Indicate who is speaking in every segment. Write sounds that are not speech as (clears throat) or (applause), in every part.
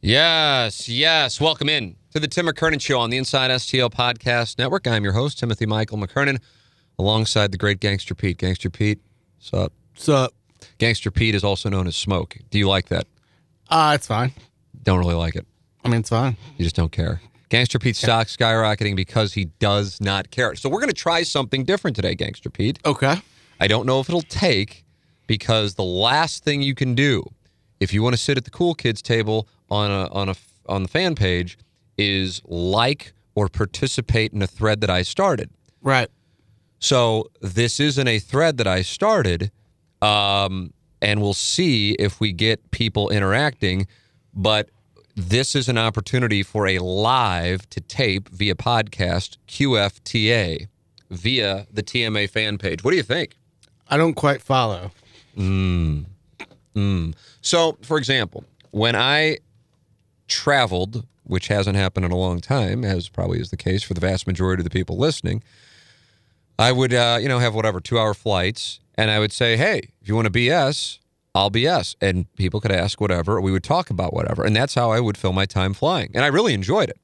Speaker 1: Yes, yes. Welcome in to the Tim McKernan Show on the Inside STL Podcast Network. I'm your host, Timothy Michael McKernan, alongside the great Gangster Pete. Gangster Pete, what's up?
Speaker 2: What's up?
Speaker 1: Gangster Pete is also known as Smoke. Do you like that?
Speaker 2: Uh, it's fine.
Speaker 1: Don't really like it.
Speaker 2: I mean, it's fine.
Speaker 1: You just don't care. Gangster Pete's stock skyrocketing because he does not care. So we're going to try something different today, Gangster Pete.
Speaker 2: Okay.
Speaker 1: I don't know if it'll take because the last thing you can do if you want to sit at the cool kids table on a on a on the fan page is like or participate in a thread that I started.
Speaker 2: Right.
Speaker 1: So this isn't a thread that I started, um, and we'll see if we get people interacting. But this is an opportunity for a live to tape via podcast QFTA via the TMA fan page. What do you think?
Speaker 2: I don't quite follow.
Speaker 1: Mm. Mm. So, for example, when I traveled, which hasn't happened in a long time, as probably is the case for the vast majority of the people listening, I would, uh, you know, have whatever two hour flights, and I would say, "Hey, if you want to BS, I'll BS," and people could ask whatever. We would talk about whatever, and that's how I would fill my time flying, and I really enjoyed it.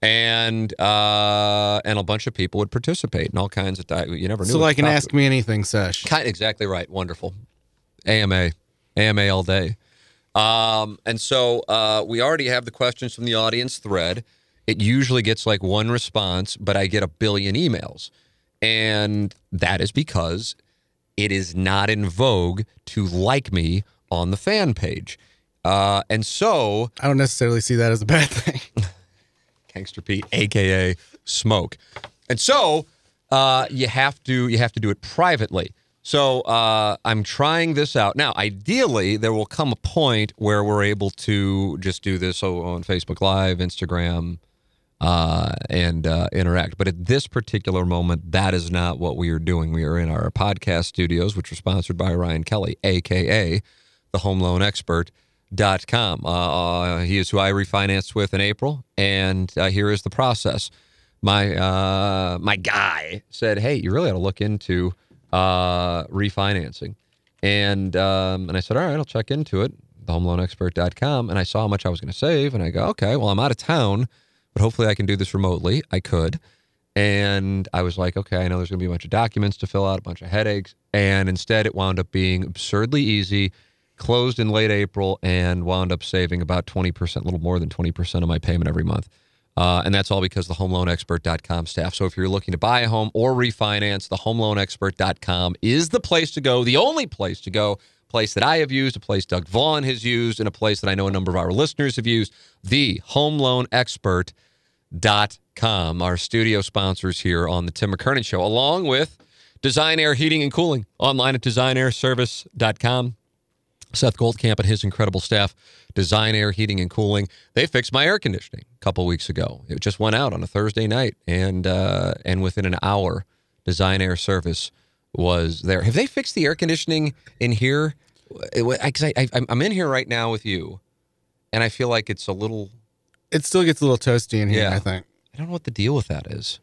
Speaker 1: And uh, and a bunch of people would participate in all kinds of. You never knew.
Speaker 2: So, like an Ask Me Anything sesh.
Speaker 1: Kind exactly right. Wonderful. AMA, AMA all day. Um, and so uh, we already have the questions from the audience thread. It usually gets like one response, but I get a billion emails. And that is because it is not in vogue to like me on the fan page. Uh, and so
Speaker 2: I don't necessarily see that as a bad thing. (laughs) (laughs)
Speaker 1: Gangster Pete, aka Smoke. And so uh, you have to you have to do it privately. So uh, I'm trying this out now. Ideally, there will come a point where we're able to just do this on Facebook Live, Instagram, uh, and uh, interact. But at this particular moment, that is not what we are doing. We are in our podcast studios, which are sponsored by Ryan Kelly, aka the Home Loan Expert. Dot com. Uh, he is who I refinanced with in April, and uh, here is the process. My uh, my guy said, "Hey, you really ought to look into uh, refinancing," and um, and I said, "All right, I'll check into it." TheHomeLoanExpert.com, and I saw how much I was going to save, and I go, "Okay, well, I'm out of town, but hopefully I can do this remotely. I could." And I was like, okay, I know there's going to be a bunch of documents to fill out, a bunch of headaches. And instead, it wound up being absurdly easy closed in late April and wound up saving about 20%, a little more than 20% of my payment every month. Uh, and that's all because the homeloanexpert.com staff. So if you're looking to buy a home or refinance, the homeloanexpert.com is the place to go, the only place to go, place that I have used, a place Doug Vaughn has used, and a place that I know a number of our listeners have used, the homeloanexpert.com, our studio sponsors here on the Tim McKernan Show, along with Design Air Heating and Cooling, online at designairservice.com. Seth Goldcamp and his incredible staff, Design Air Heating and Cooling. They fixed my air conditioning a couple weeks ago. It just went out on a Thursday night, and uh, and within an hour, Design Air Service was there. Have they fixed the air conditioning in here? Because I, I, I'm in here right now with you, and I feel like it's a little.
Speaker 2: It still gets a little toasty in here,
Speaker 1: Yeah.
Speaker 2: I think.
Speaker 1: I don't know what the deal with that is.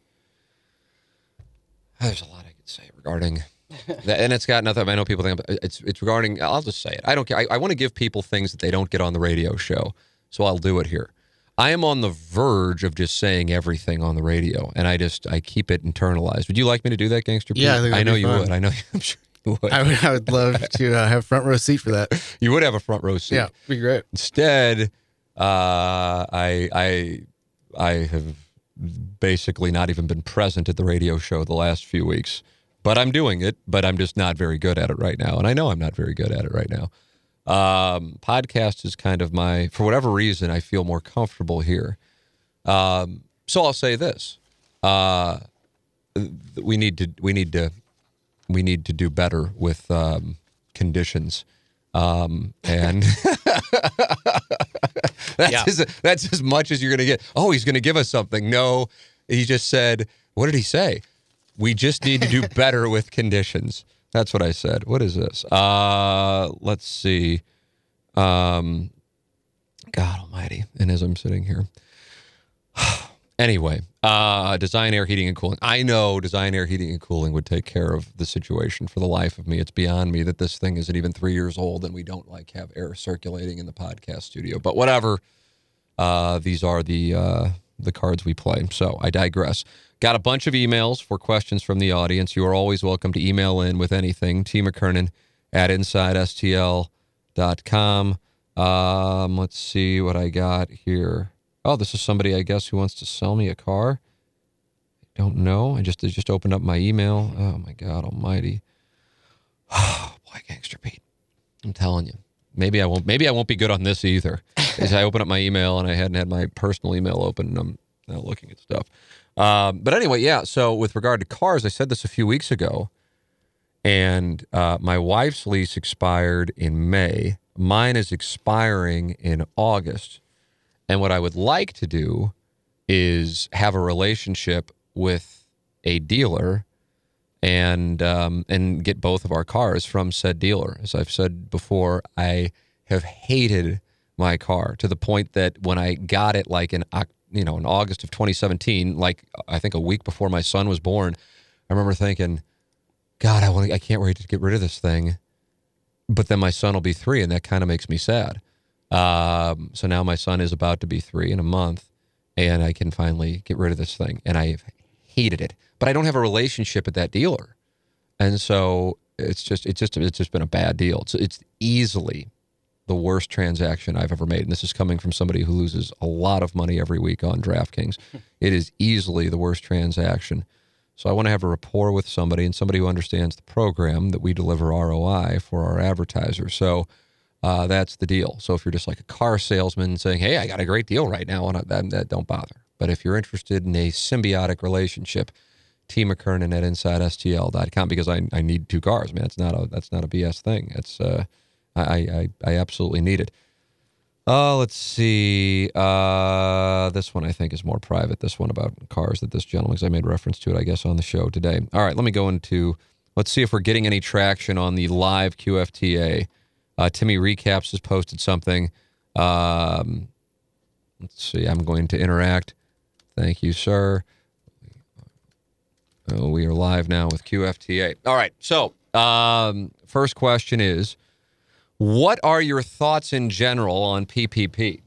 Speaker 1: There's a lot I could say regarding and it's got nothing. I know people think it's it's regarding. I'll just say it. I don't care. I, I want to give people things that they don't get on the radio show, so I'll do it here. I am on the verge of just saying everything on the radio, and I just I keep it internalized. Would you like me to do that, gangster?
Speaker 2: Yeah, I think
Speaker 1: I know you
Speaker 2: fun.
Speaker 1: would. I know. (laughs) I'm sure you would.
Speaker 2: I would, I would love to uh, have front row seat for that. (laughs)
Speaker 1: you would have a front row seat.
Speaker 2: Yeah, be great.
Speaker 1: Instead, uh, I I I have basically not even been present at the radio show the last few weeks. But I'm doing it, but I'm just not very good at it right now. And I know I'm not very good at it right now. Um, podcast is kind of my, for whatever reason, I feel more comfortable here. Um, so I'll say this: uh, we need to, we need to, we need to do better with um, conditions. Um, and (laughs) That's
Speaker 3: Yeah.
Speaker 1: as, that's as much as you're going to get. Oh, he's going to give us something. No, he just said. What did he say? We just need to do (laughs) better with conditions. That's what I said. What is this? Uh, let's see. Um, God Almighty. And as I'm sitting here, (sighs) anyway, uh, design air heating and cooling. I know design air heating and cooling would take care of the situation for the life of me. It's beyond me that this thing isn't even three years old and we don't like have air circulating in the podcast studio. But whatever. Uh, these are the uh, the cards we play. So I digress. Got a bunch of emails for questions from the audience. You are always welcome to email in with anything. T. McKernan at InsideSTL.com. Um, let's see what I got here. Oh, this is somebody I guess who wants to sell me a car. I don't know. I just I just opened up my email. Oh my God Almighty. (sighs) Boy, gangster Pete. I'm telling you. Maybe I won't. Maybe I won't be good on this either. (laughs) As I open up my email and I hadn't had my personal email open, and I'm now looking at stuff. Um, but anyway, yeah. So with regard to cars, I said this a few weeks ago, and uh, my wife's lease expired in May. Mine is expiring in August, and what I would like to do is have a relationship with a dealer and um, and get both of our cars from said dealer. As I've said before, I have hated my car to the point that when I got it, like in Oc- you know in August of 2017, like I think a week before my son was born, I remember thinking, God, I want I can't wait to get rid of this thing. But then my son will be three, and that kind of makes me sad. Um, so now my son is about to be three in a month, and I can finally get rid of this thing. And I've hated it, but I don't have a relationship with that dealer, and so it's just it's just it's just been a bad deal. It's it's easily the worst transaction I've ever made, and this is coming from somebody who loses a lot of money every week on DraftKings. (laughs) it is easily the worst transaction. So I want to have a rapport with somebody and somebody who understands the program that we deliver ROI for our advertisers. So uh, that's the deal. So if you're just like a car salesman saying, "Hey, I got a great deal right now," on that, that don't bother. But if you're interested in a symbiotic relationship, T McKernan at InsideSTL.com because I, I need two cars, man. It's not a that's not a BS thing. It's uh, I, I I absolutely need it. Uh, let's see. Uh, this one I think is more private. This one about cars that this gentleman, because I made reference to it, I guess, on the show today. All right, let me go into. Let's see if we're getting any traction on the live QFTA. Uh, Timmy Recaps has posted something. Um, let's see. I'm going to interact. Thank you, sir. Oh, we are live now with QFTA. All right. So, um, first question is What are your thoughts in general on PPP?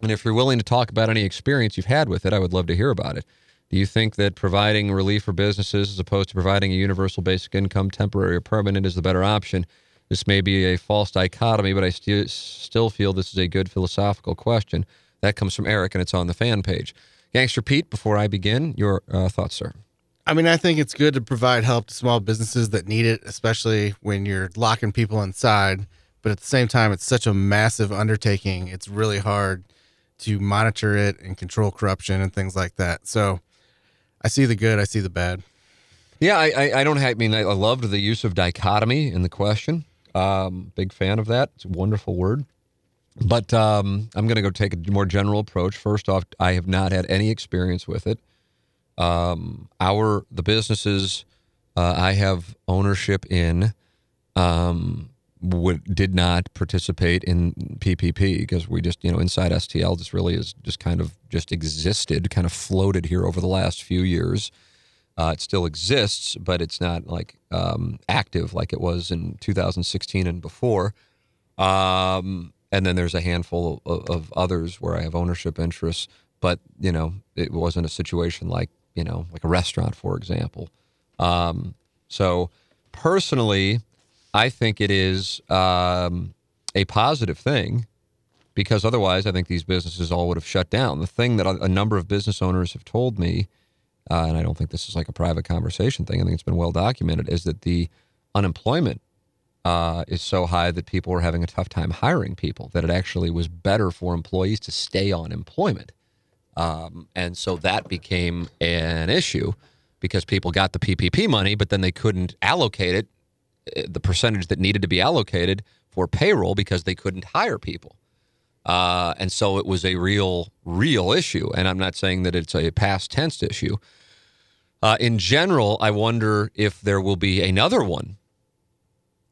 Speaker 1: And if you're willing to talk about any experience you've had with it, I would love to hear about it. Do you think that providing relief for businesses as opposed to providing a universal basic income, temporary or permanent, is the better option? This may be a false dichotomy, but I st- still feel this is a good philosophical question. That comes from Eric, and it's on the fan page. Gangster Pete, before I begin, your uh, thoughts, sir.
Speaker 2: I mean, I think it's good to provide help to small businesses that need it, especially when you're locking people inside. But at the same time, it's such a massive undertaking. It's really hard to monitor it and control corruption and things like that. So I see the good, I see the bad.
Speaker 1: Yeah, I, I, I don't have, I mean, I, loved the use of dichotomy in the question. Um, big fan of that. It's a wonderful word. But um, I'm going to go take a more general approach. First off, I have not had any experience with it. Um, our the businesses uh, I have ownership in um, would did not participate in PPP because we just you know inside STL just really is just kind of just existed, kind of floated here over the last few years. Uh, it still exists, but it's not like um, active like it was in 2016 and before. Um, and then there's a handful of, of others where I have ownership interests, but you know it wasn't a situation like you know like a restaurant, for example. Um, so personally, I think it is um, a positive thing because otherwise, I think these businesses all would have shut down. The thing that a, number of business owners have told me, uh, and I don't think this is like a private conversation thing, I think it's been well documented, is that the unemployment uh, is so high that people were having a tough time hiring people, that it actually was better for employees to stay on employment. Um, and so that became an issue because people got the PPP money, but then they couldn't allocate it, the percentage that needed to be allocated for payroll because they couldn't hire people. Uh, and so it was a real, real issue. And I'm not saying that it's a past tense issue. Uh, in general, I wonder if there will be another one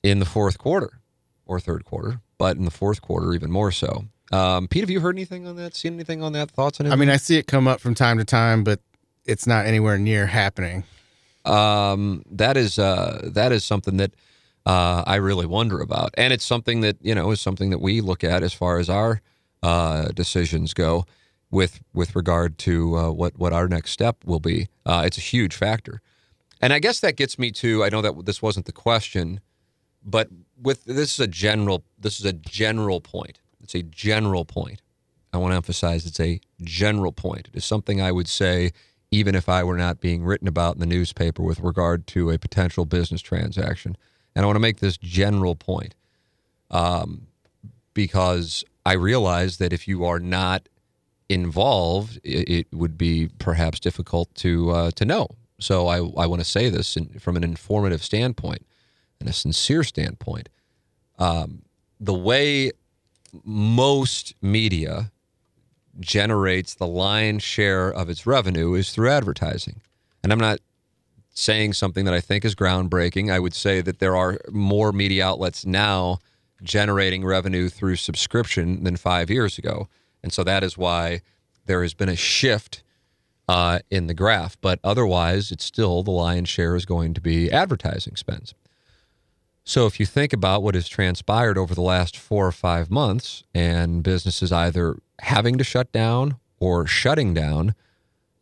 Speaker 1: in the fourth quarter or third quarter, but in the fourth quarter, even more so. Um, Pete, have you heard anything on that? Seen anything on that? Thoughts on it?
Speaker 2: I mean, I see it come up from time to time, but it's not anywhere near happening.
Speaker 1: Um, that is uh, that is something that uh, I really wonder about, and it's something that you know is something that we look at as far as our uh, decisions go with with regard to uh, what what our next step will be. Uh, it's a huge factor, and I guess that gets me to I know that this wasn't the question, but with this is a general this is a general point. It's a general point. I want to emphasize it's a general point. It is something I would say even if I were not being written about in the newspaper with regard to a potential business transaction. And I want to make this general point um, because I realize that if you are not involved, it, it would be perhaps difficult to uh, to know. So I, I want to say this in, from an informative standpoint and a sincere standpoint. Um, the way most media generates the lion's share of its revenue is through advertising. And I'm not saying something that I think is groundbreaking. I would say that there are more media outlets now generating revenue through subscription than five years ago. And so that is why there has been a shift uh, in the graph. But otherwise, it's still the lion's share is going to be advertising spends. So if you think about what has transpired over the last four or five months, and businesses either having to shut down or shutting down,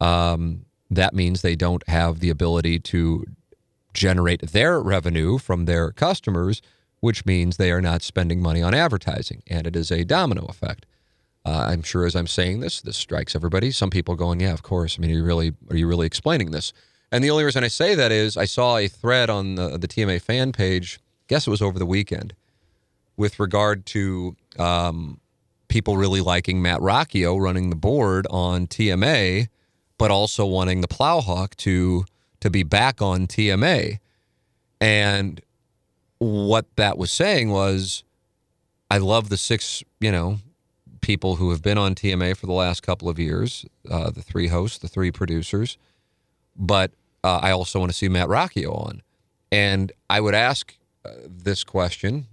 Speaker 1: um, that means they don't have the ability to generate their revenue from their customers, which means they are not spending money on advertising, and it is a domino effect. Uh, I'm sure as I'm saying this, this strikes everybody. Some people going, "Yeah, of course." I mean, are you really are you really explaining this? And the only reason I say that is I saw a thread on the, the TMA fan page guess it was over the weekend, with regard to um, people really liking Matt Rocchio running the board on TMA, but also wanting the Plowhawk to to be back on TMA. And what that was saying was, I love the six, you know, people who have been on TMA for the last couple of years, uh, the three hosts, the three producers, but uh, I also want to see Matt Rocchio on. And I would ask this question.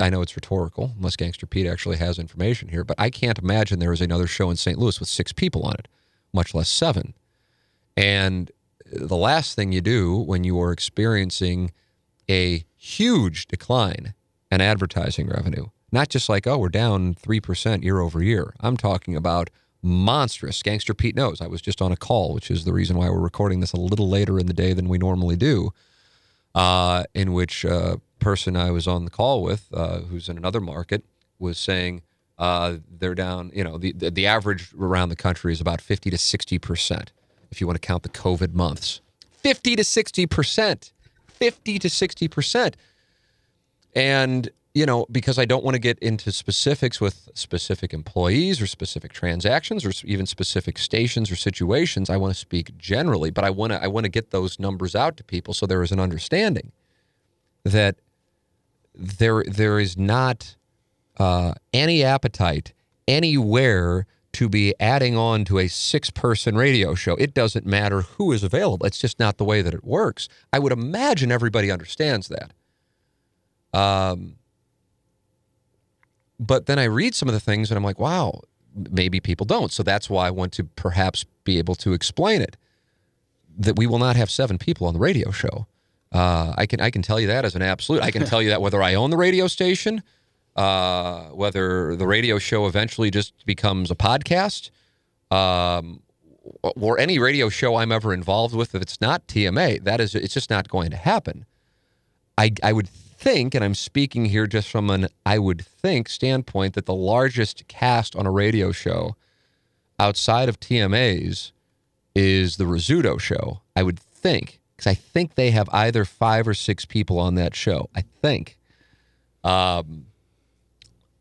Speaker 1: I know it's rhetorical, unless Gangster Pete actually has information here, but I can't imagine there is another show in St. Louis with six people on it, much less seven. And the last thing you do when you are experiencing a huge decline in advertising revenue, not just like, oh, we're down 3% year over year. I'm talking about monstrous. Gangster Pete knows. I was just on a call, which is the reason why we're recording this a little later in the day than we normally do uh, in which a person I was on the call with, uh, who's in another market, was saying uh, they're down. You know, the, the the average around the country is about fifty to sixty percent, if you want to count the COVID months. Fifty to sixty percent, fifty to sixty percent, and you know, because I don't want to get into specifics with specific employees or specific transactions or even specific stations or situations. I want to speak generally, but I want to I want to get those numbers out to people so there is an understanding that there there is not uh, any appetite anywhere to be adding on to a six person radio show. It doesn't matter who is available. It's just not the way that it works. I would imagine everybody understands that. Um, but then I read some of the things and I'm like, wow, maybe people don't. So that's why I want to perhaps be able to explain it that we will not have seven people on the radio show. Uh, I can I can tell you that as an absolute. I can (laughs) tell you that whether I own the radio station, uh, whether the radio show eventually just becomes a podcast, um, or any radio show I'm ever involved with, if it's not TMA, that is it's just not going to happen. I I would think, and I'm speaking here just from an I would think standpoint, that the largest cast on a radio show outside of TMA's is the Rizzuto show. I would think, because I think they have either five or six people on that show. I think. Um,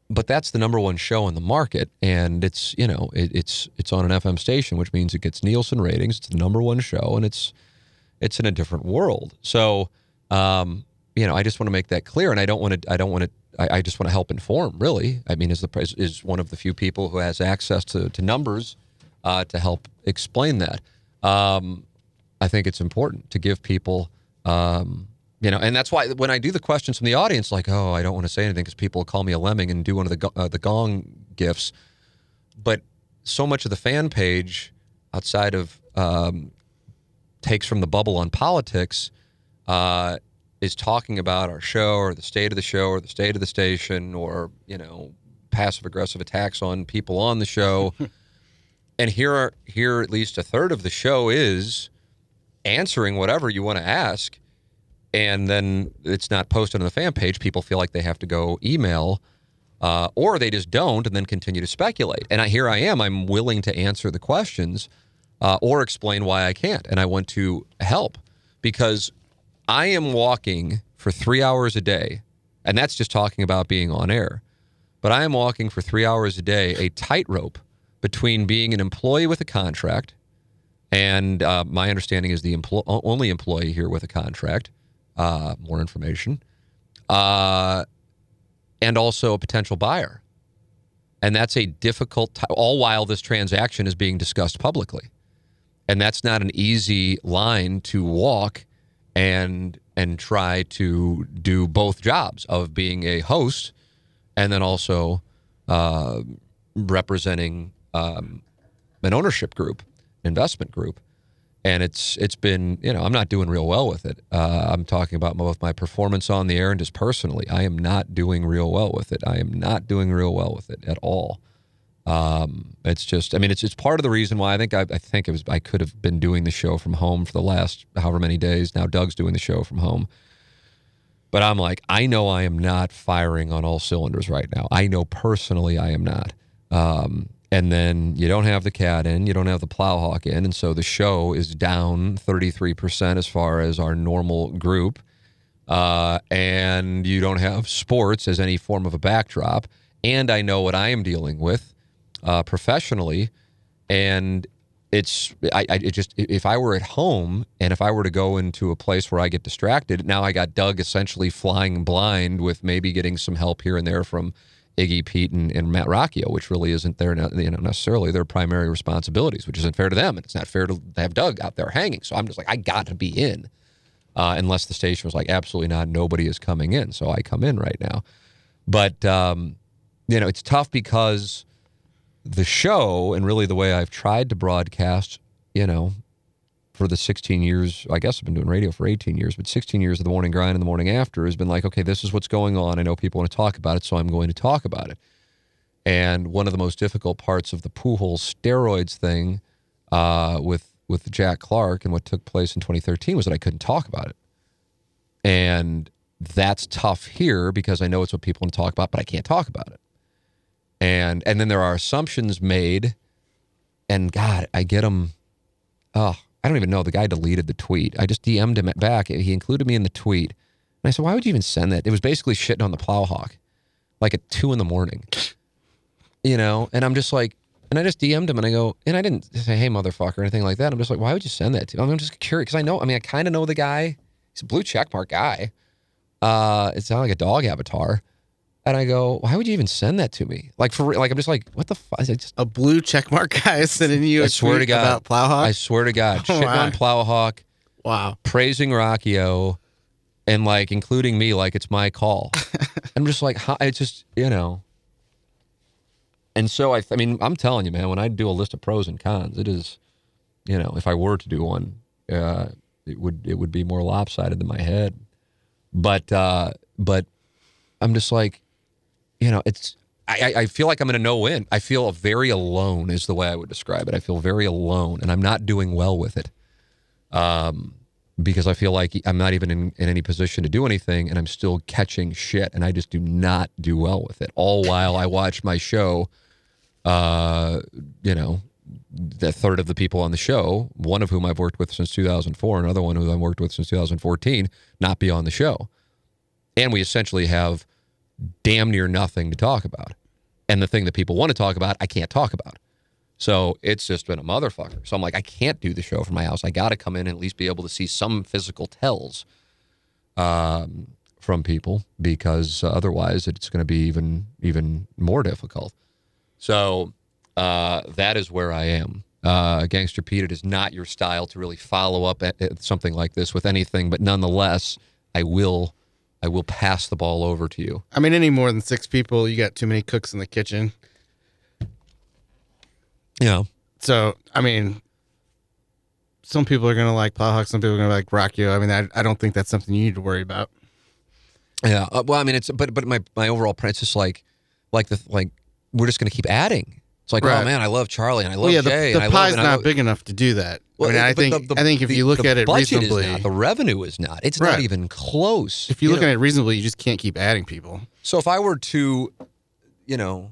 Speaker 1: but that's the number one show in the market, and it's you know it, it's it's on an FM station, which means it gets Nielsen ratings. It's the number one show, and it's it's in a different world. So um, you know, I just want to make that clear, and I don't want to I don't want to I, I just want to help inform. Really, I mean, as the pres- is one of the few people who has access to to numbers uh, to help explain that. Um, I think it's important to give people. Um, you know, and that's why when I do the questions from the audience, like, oh, I don't want to say anything because people call me a lemming and do one of the uh, the gong gifts. But so much of the fan page, outside of um, takes from the bubble on politics, uh, is talking about our show or the state of the show or the state of the station or you know passive aggressive attacks on people on the show. (laughs) and here, are, here at least a third of the show is answering whatever you want to ask and then it's not posted on the fan page, people feel like they have to go email, uh, or they just don't, and then continue to speculate. And I, here I am, I'm willing to answer the questions uh, or explain why I can't, and I want to help because I am walking for three hours a day, and that's just talking about being on air. But I am walking for three hours a day a tightrope between being an employee with a contract, and uh, my understanding is the empl- only employee here with a contract uh, more information, uh, and also a potential buyer. And that's a difficult, t- all while this transaction is being discussed publicly. And that's not an easy line to walk and and try to do both jobs of being a host and then also uh, representing um, an ownership group, investment group and it's it's been you know I'm not doing real well with it. Uh, I'm talking about both my performance on the air and just personally. I am not doing real well with it. I am not doing real well with it at all. Um, it's just I mean it's it's part of the reason why I think I, I think it was I could have been doing the show from home for the last however many days. Now Doug's doing the show from home. But I'm like, I know I am not firing on all cylinders right now. I know personally I am not. Um, and then you don't have the cat in, you don't have the plowhawk in, and so the show is down 33% as far as our normal group. Uh, and you don't have sports as any form of a backdrop. And I know what I am dealing with uh, professionally, and it's I, I it just if I were at home and if I were to go into a place where I get distracted, now I got Doug essentially flying blind with maybe getting some help here and there from Iggy, Pete, and, and Matt Rocchio, which really isn't their you know necessarily their primary responsibilities, which isn't fair to them, and it's not fair to have Doug out there hanging. So I'm just like, I got to be in, uh, unless the station was like, absolutely not, nobody is coming in. So I come in right now, but um, you know, it's tough because the show and really the way I've tried to broadcast, you know, for the 16 years, I guess I've been doing radio for 18 years, but 16 years of the morning grind and the morning after has been like, okay, this is what's going on. I know people want to talk about it, so I'm going to talk about it. And one of the most difficult parts of the Pujols steroids thing uh, with with Jack Clark and what took place in 2013 was that I couldn't talk about it. And that's tough here because I know it's what people want to talk about, but I can't talk about it. And and then there are assumptions made, and God, I get them. Oh, I don't even know. The guy deleted the tweet. I just DM'd him back. He included me in the tweet. And I said, why would you even send that? It was basically shitting on the plowhawk, like at two in the morning. You know, and I'm just like, and I just DM'd him and I go, and I didn't say, hey, motherfucker, or anything like that. I'm just like, why would you send that to? me? I'm just curious because I know, I mean, I kind of know the guy. He's a blue checkmark guy. Uh, it's not like a dog avatar. And I go, why would you even send that to me? Like for real. like, I'm just like, what the fuck? Just,
Speaker 2: a blue checkmark (laughs) guy sending you. I swear to God, about Plowhawk.
Speaker 1: I swear to God, oh, shitting wow. on Plowhawk.
Speaker 2: Wow,
Speaker 1: praising Rocchio, and like including me, like it's my call. (laughs) I'm just like, it's just you know. And so I, I mean, I'm telling you, man, when I do a list of pros and cons, it is, you know, if I were to do one, uh, it would it would be more lopsided than my head. But uh, but I'm just like, you know, it's I, I feel like I'm in a no win. I feel very alone is the way I would describe it. I feel very alone, and I'm not doing well with it. Um, because I feel like I'm not even in, in any position to do anything, and I'm still catching shit, and I just do not do well with it. All while I watch my show, uh, you know, the third of the people on the show, one of whom I've worked with since 2004, another one who I've worked with since 2014, not be on the show, and we essentially have damn near nothing to talk about. And the thing that people want to talk about, I can't talk about. So it's just been a motherfucker. So I'm like, I can't do the show from my house. I got to come in and at least be able to see some physical tells um, from people because otherwise it's going to be even even more difficult. So uh, that is where I am. Uh, Gangster Pete, it is not your style to really follow up at, at something like this with anything, but nonetheless, I will I will pass the ball over to you.
Speaker 2: I mean, any more than six people, you got too many cooks in the kitchen.
Speaker 1: Yeah.
Speaker 2: So, I mean, some people are gonna like Plowhawk, some people are gonna like Rocchio. I mean, I, I don't think that's something you need to worry about.
Speaker 1: Yeah. Uh, well, I mean, it's but but my my overall it's just like like the like we're just going to keep adding. It's like, oh man, I love Charlie and I love
Speaker 2: Well, yeah,
Speaker 1: Jay.
Speaker 2: the,
Speaker 1: and
Speaker 2: the
Speaker 1: love,
Speaker 2: pie's not
Speaker 1: love-
Speaker 2: big enough to do that.
Speaker 1: Well,
Speaker 2: I mean, I think
Speaker 1: the- the-
Speaker 2: I think if
Speaker 1: the-
Speaker 2: you look at it reasonably,
Speaker 1: not, the revenue is not. It's not even close.
Speaker 2: if you look
Speaker 1: know?
Speaker 2: at it reasonably, you just can't keep adding people.
Speaker 1: So if I were to, you know,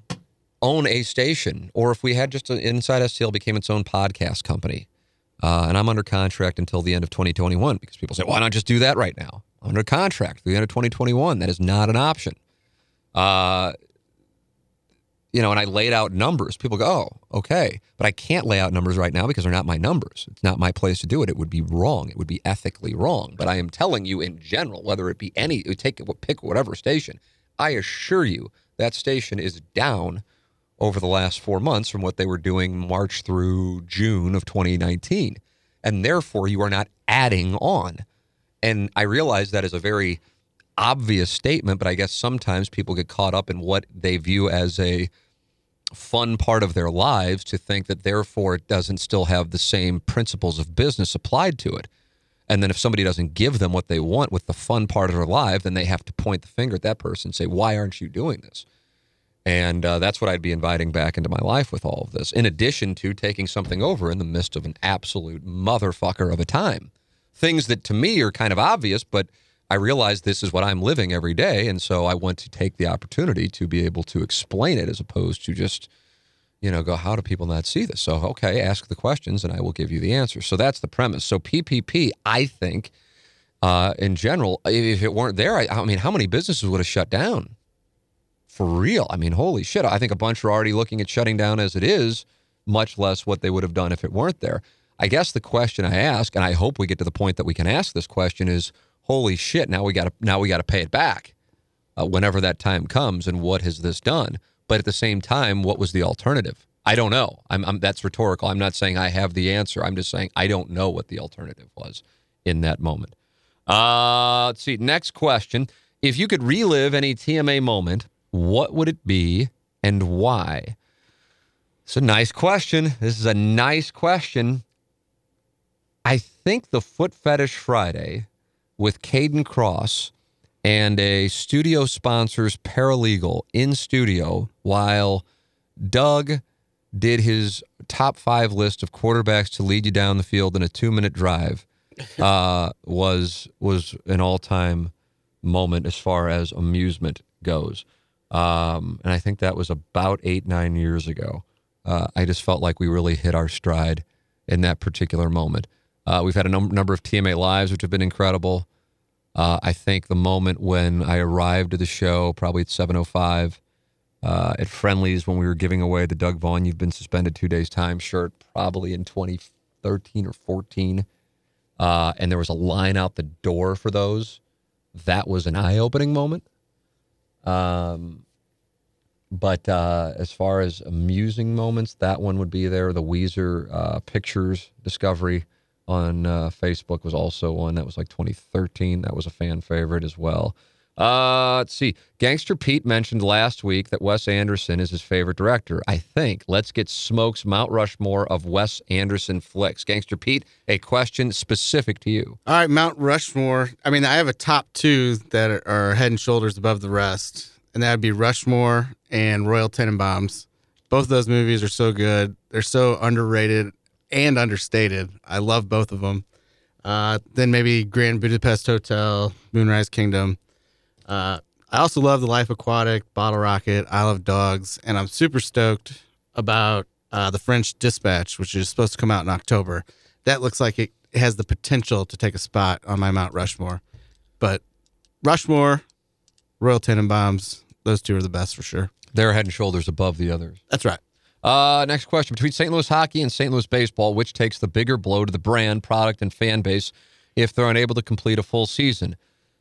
Speaker 1: own a station, or if we had just an Inside STL became its own podcast company, uh, and I'm under contract until the end of 2021, because people say, why not just do that right now? I'm under contract through the end of 2021. That is not an option. Uh, you know, and I laid out numbers. People go, oh, okay, but I can't lay out numbers right now because they're not my numbers. It's not my place to do it. It would be wrong. It would be ethically wrong. But I am telling you in general, whether it be any, take pick whatever station. I assure you that station is down over the last four months from what they were doing March through June of 2019, and therefore you are not adding on. And I realize that is a very obvious statement, but I guess sometimes people get caught up in what they view as a fun part of their lives to think that therefore it doesn't still have the same principles of business applied to it. And then if somebody doesn't give them what they want with the fun part of their life, then they have to point the finger at that person and say, Why aren't you doing this? And uh, that's what I'd be inviting back into my life with all of this, in addition to taking something over in the midst of an absolute motherfucker of a time. Things that to me are kind of obvious, but I realize this is what I'm living every day. And so I want to take the opportunity to be able to explain it as opposed to just, you know, go, how do people not see this? So, okay, ask the questions and I will give you the answers. So that's the premise. So PPP, I think, uh, in general, if it weren't there, I, I mean, how many businesses would have shut down? For real. I mean, holy shit. I think a bunch are already looking at shutting down as it is, much less what they would have done if it weren't there. I guess the question I ask, and I hope we get to the point that we can ask this question, is holy shit, now we got to now we got to pay it back uh, whenever that time comes. And what has this done? But at the same time, what was the alternative? I don't know. I'm, I'm that's rhetorical. I'm not saying I have the answer. I'm just saying I don't know what the alternative was in that moment. Uh, let's see. Next question: If you could relive any TMA moment, what would it be and why? It's a nice question. This is a nice question. I think the Foot Fetish Friday with Caden Cross and a studio sponsor's paralegal in studio while Doug did his top five list of quarterbacks to lead you down the field in a two minute drive (laughs) uh, was was an all time moment as far as amusement goes. Um, and I think that was about eight nine years ago. Uh, I just felt like we really hit our stride in that particular moment. Uh, we've had a num- number of TMA lives, which have been incredible. Uh, I think the moment when I arrived at the show, probably at 7:05 uh, at Friendlies, when we were giving away the Doug Vaughn "You've Been Suspended Two Days" time shirt, probably in 2013 or 14, uh, and there was a line out the door for those. That was an eye-opening moment. Um, but uh, as far as amusing moments, that one would be there. The Weezer uh, pictures discovery on uh, Facebook was also one that was like 2013. That was a fan favorite as well. Uh, let's see. Gangster Pete mentioned last week that Wes Anderson is his favorite director. I think. Let's get Smokes Mount Rushmore of Wes Anderson flicks. Gangster Pete, a question specific to you.
Speaker 2: All right, Mount Rushmore. I mean, I have a top two that are- are head and shoulders above the rest, and that would be Rushmore and Royal Tenenbaums. Both of those movies are so good. They're so underrated and understated. I love both of them. Uh, then maybe Grand Budapest Hotel, Moonrise Kingdom. Uh, I also love The Life Aquatic, Bottle Rocket, Isle of Dogs, and I'm super stoked about uh, The French Dispatch, which is supposed to come out in October. That looks like it has the potential to take a spot on my Mount Rushmore. But Rushmore, Royal Tenenbaums, those two are the best for sure.
Speaker 1: They're head and shoulders above the others.
Speaker 2: That's right.
Speaker 1: Uh, next question. Between St. Louis hockey and St. Louis baseball, which takes the bigger blow to the brand, product, and fan base if they're unable to complete a full season?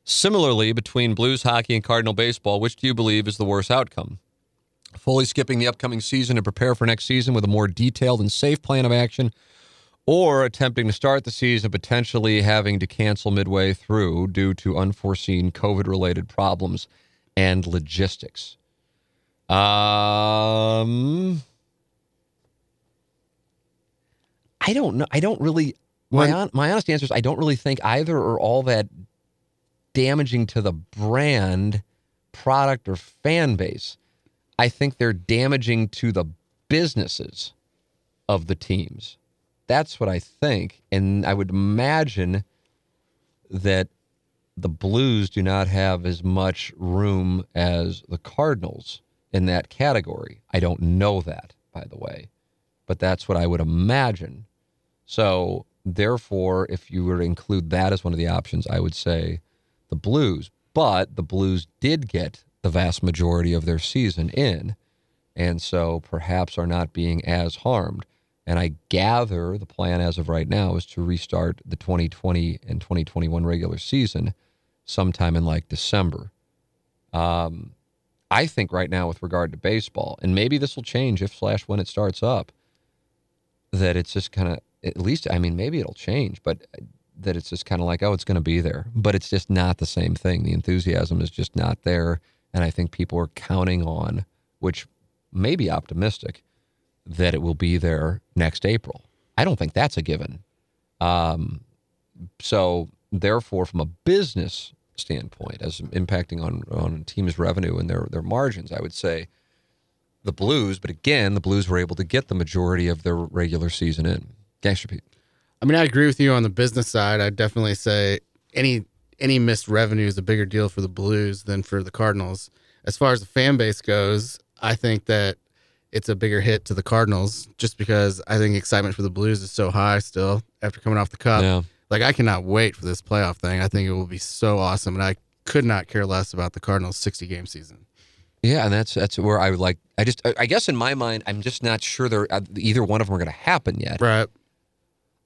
Speaker 1: Similarly, between Blues hockey and Cardinal baseball, which do you believe is the worse outcome? Fully skipping the upcoming season to prepare for next season with a more detailed and safe plan of action, or attempting to start the season potentially having to cancel midway through due to unforeseen COVID related problems and logistics. Um, I don't know. I don't really. My, hon- my honest answer is I don't really think either are all that damaging to the brand, product, or fan base. I think they're damaging to the businesses of the teams. That's what I think. And I would imagine that the Blues do not have as much room as the Cardinals in that category. I don't know that, by the way, but that's what I would imagine. So, therefore, if you were to include that as one of the options, I would say the Blues. But the Blues did get the vast majority of their season in, and so perhaps are not being as harmed. And I gather the plan as of right now is to restart the 2020 and 2021 regular season sometime in like December. Um, I think right now, with regard to baseball, and maybe this will change if slash when it starts up, that it's just kind of at least I mean maybe it'll change, but that it's just kind of like oh it's going to be there, but it's just not the same thing. The enthusiasm is just not there, and I think people are counting on, which may be optimistic, that it will be there next April. I don't think that's a given. Um, so therefore, from a business standpoint, as impacting on on teams' revenue and their their margins, I would say the Blues. But again, the Blues were able to get the majority of their regular season in. Gangster Pete.
Speaker 2: I mean, I agree with you on the business side. I'd definitely say any any missed revenue is a bigger deal for the Blues than for the Cardinals. As far as the fan base goes, I think that it's a bigger hit to the Cardinals just because I think excitement for the Blues is so high still after coming off the cup.
Speaker 1: Yeah.
Speaker 2: Like I cannot wait for this playoff thing. I think it will be so awesome and I could not care less about the Cardinals 60 game season.
Speaker 1: Yeah, and that's that's where I would like. I just, I guess in my mind, I'm just not sure they're uh, either one of them are going to happen yet.
Speaker 2: Right.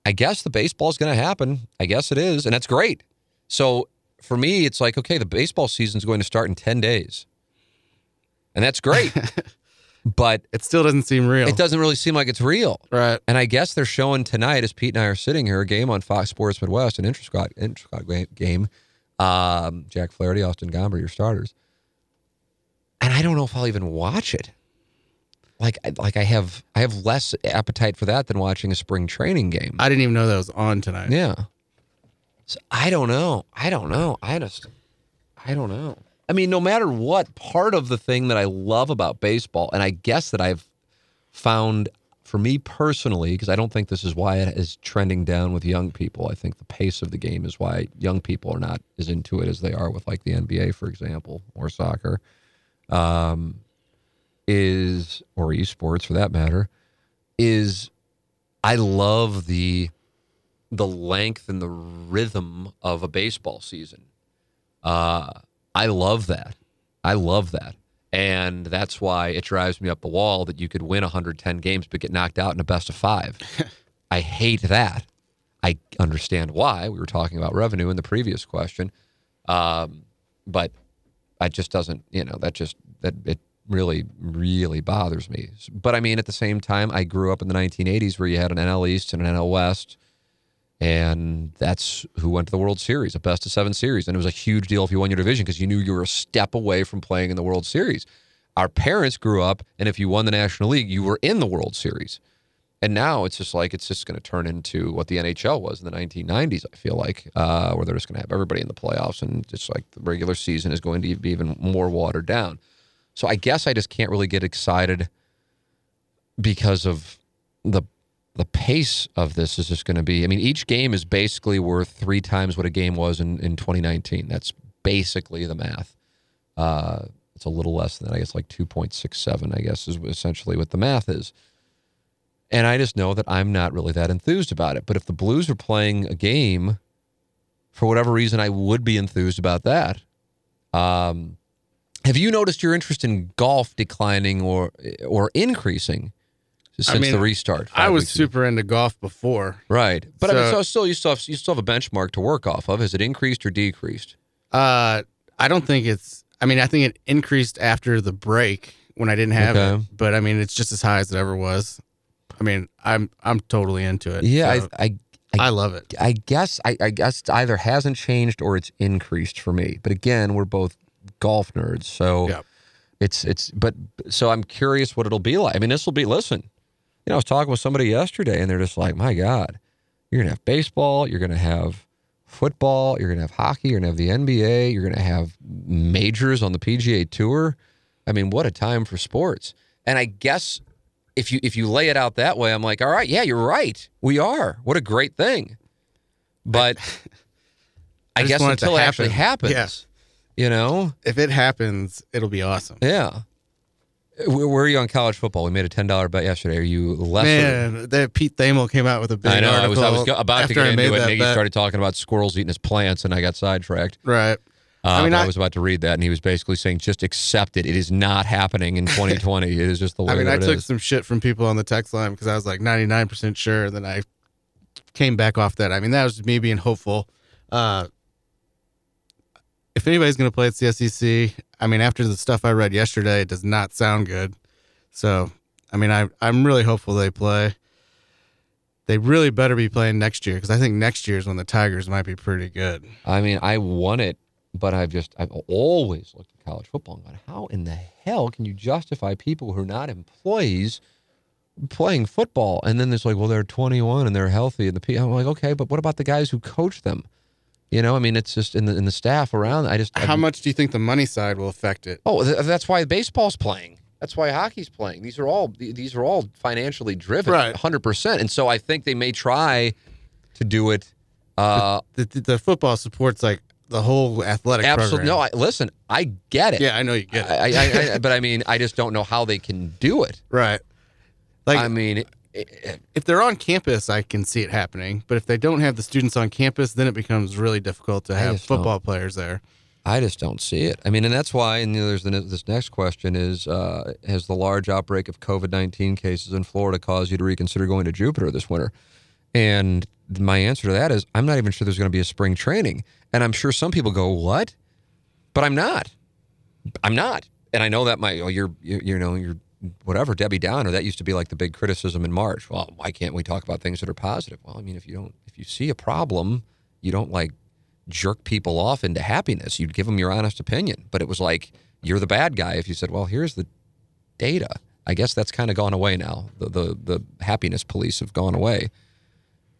Speaker 1: I guess the baseball is going to happen. I guess it is, and that's great. So for me, it's like okay, the baseball season is going to start in ten days, and that's great. (laughs) but
Speaker 2: It still doesn't seem real.
Speaker 1: it doesn't really seem like it's real.
Speaker 2: Right.
Speaker 1: And I guess they're showing tonight, as Pete and I are sitting here, a game on Fox Sports Midwest, an intra squad, intra squad game. Um, Jack Flaherty, Austin Gomber, your starters. And I don't know if I'll even watch it. Like, I- like I have, I have less appetite for that than watching a spring training game.
Speaker 2: I didn't even know that was on tonight.
Speaker 1: yeah. So I don't know. I don't know. I just, I don't know. I mean, no matter what, part of the thing that I love about baseball, and I guess that I've found for me personally, because I don't think this is why it is trending down with young people. I think the pace of the game is why young people are not as into it as they are with like the NBA, for example, or soccer, um, is or esports for that matter, is I love the the length and the rhythm of a baseball season. Uh, I love that. I love that. And that's why it drives me up the wall that you could win 110 games but get knocked out in a best of five. (laughs) I hate that. I understand why. We were talking about revenue in the previous question. Um, but I just doesn't, you know, that just, that it really, really bothers me. But I mean, at the same time, I grew up in the 1980s where you had an NL East and an NL West and that's who went to the World Series, a best of seven series. And it was a huge deal if you won your division because you knew you were a step away from playing in the World Series. Our parents grew up, and if you won the National League, you were in the World Series. And now it's just like it's just going to turn into what the NHL was in the 1990s. I feel like uh, where they're just going to have everybody in the playoffs, and just like the regular season is going to be even more watered down. So I guess I just can't really get excited because of the the pace of this is just going to be. I mean, each game is basically worth three times what a game was in, in 2019. That's basically the math. Uh, it's a little less than that. I guess like 2.67. I guess is essentially what the math is. And I just know that I'm not really that enthused about it. But if the Blues are playing a game, for whatever reason, I would be enthused about that. Um, have you noticed your interest in golf declining or or increasing since
Speaker 2: mean,
Speaker 1: the restart?
Speaker 2: I was
Speaker 1: weeks ago?
Speaker 2: super into golf before.
Speaker 1: right, but I mean,
Speaker 2: So-
Speaker 1: so still you still have, you still have a benchmark to work off of. Has it increased or decreased?
Speaker 2: Uh, I don't think it's. I mean, I think it increased after the break when I didn't have
Speaker 1: Okay.
Speaker 2: it, but I mean, it's just as high as it ever was. I mean, I'm I'm totally into it.
Speaker 1: Yeah,
Speaker 2: So
Speaker 1: I, I
Speaker 2: I love it.
Speaker 1: I guess I, I guess it either hasn't changed or it's increased for me. But again, we're both golf nerds, so
Speaker 2: Yep.
Speaker 1: it's it's. But so I'm curious what it'll be like. I mean, this will be. Listen, you know, I was talking with somebody yesterday, and they're just like, "My God, you're gonna have baseball, you're gonna have football, you're gonna have hockey, you're gonna have the NBA, you're gonna have majors on the PGA Tour. I mean, what a time for sports!" And I guess if you if you lay it out that way, I'm like, all right, yeah, you're right. We are. What a great thing. But (laughs) I,
Speaker 2: I just
Speaker 1: guess
Speaker 2: it to
Speaker 1: until it actually
Speaker 2: happen.
Speaker 1: happens, you know,
Speaker 2: If it happens, it'll be awesome.
Speaker 1: yeah. Where, are you on college football? We made a ten dollar bet yesterday. Are you less?
Speaker 2: Man, that Pete Thamel came out with a big
Speaker 1: I know. I was I was about to get into it. Niggy
Speaker 2: bet.
Speaker 1: started talking about squirrels eating his plants, and I got sidetracked.
Speaker 2: Right.
Speaker 1: Uh,
Speaker 2: I mean,
Speaker 1: I,
Speaker 2: I-
Speaker 1: was about to read that, and he was basically saying, "Just accept it. It is not happening in (laughs) 2020. it is just the way
Speaker 2: I mean, I took
Speaker 1: is."
Speaker 2: some shit from people on the text line because I was like 99% sure. And then I came back off that. I mean, that was me being hopeful. Uh, if anybody's going to play at the SEC, I mean, after the stuff I read yesterday, it does not sound good. So, I mean, I, I'm really hopeful they play. They really better be playing next year because I think next year is when the Tigers might be pretty good.
Speaker 1: I mean, I won it, but I've just I've always looked at college football and gone, how in the hell can you justify people who are not employees playing football? And then it's like, well, they're 21 and they're healthy, and the P. I'm like, okay, but what about the guys who coach them? You know, I mean, it's just in the in the staff around. I just
Speaker 2: How much do you think the money side will affect it?
Speaker 1: Oh, th- that's why baseball's playing. That's why hockey's playing. These are all th- these are all financially driven,
Speaker 2: Right.
Speaker 1: hundred percent. And so I think they may try to do it. Uh,
Speaker 2: The, the, the football supports like the whole athletic
Speaker 1: absolutely. No, I, listen, I get it.
Speaker 2: Yeah, I know you get it.
Speaker 1: I, I, I, but I mean, I just don't know how they can do it. (laughs)
Speaker 2: Right. Like
Speaker 1: I mean,
Speaker 2: if they're on campus, I can see it happening. But if they don't have the students on campus, then it becomes really difficult to have
Speaker 1: don't-
Speaker 2: football players there.
Speaker 1: I just don't see it. I mean, and that's why. And you know, there's the, this next question: is uh, has the large outbreak of COVID nineteen cases in Florida caused you to reconsider going to Jupiter this winter? And my answer to that is, I'm not even sure there's going to be a spring training. And I'm sure some people go, "What?" But I'm not. I'm not. And I know that my, oh, you're, you, you know, you're whatever Debbie Downer. That used to be like the big criticism in March. Well, why can't we talk about things that are positive? Well, I mean, if you don't, if you see a problem, you don't like jerk people off into happiness. You'd give them your honest opinion. But it was like you're the bad guy if you said, "Well, here's the data." I guess that's kind of gone away now. The the the happiness police have gone away.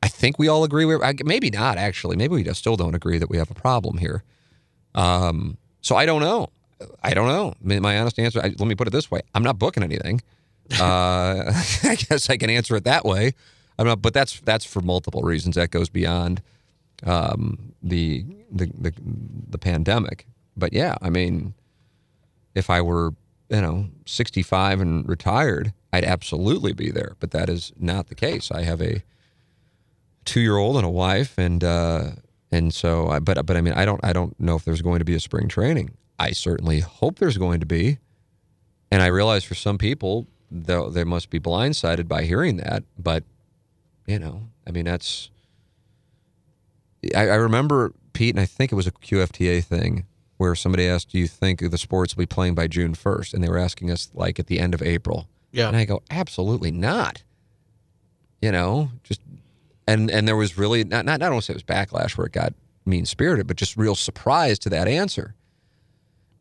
Speaker 1: I think we all agree. We're maybe not actually. Maybe we just still don't agree that we have a problem here. Um, so I don't know. I don't know. My honest answer. I, let me put it this way: I'm not booking anything. (laughs) Uh, (laughs) I guess I can answer it that way. I'm not, but that's that's for multiple reasons. That goes beyond um, the, the the the pandemic. But yeah, I mean, if I were you know 65 and retired, I'd absolutely be there. But that is not the case. I have a two year old and a wife, and uh, and so I, but but I mean, I don't I don't know if there's going to be a spring training. I certainly hope there's going to be, and I realize for some people though they must be blindsided by hearing that. But you know, I mean, that's I, I remember Pete, and I think it was a QFTA thing where somebody asked, "Do you think the sports will be playing by June 1st? And they were asking us like at the end of April.
Speaker 2: Yeah.
Speaker 1: And I go, absolutely not. You know, just and and there was really not not, not I don't say it was backlash where it got mean spirited, but just real surprise to that answer.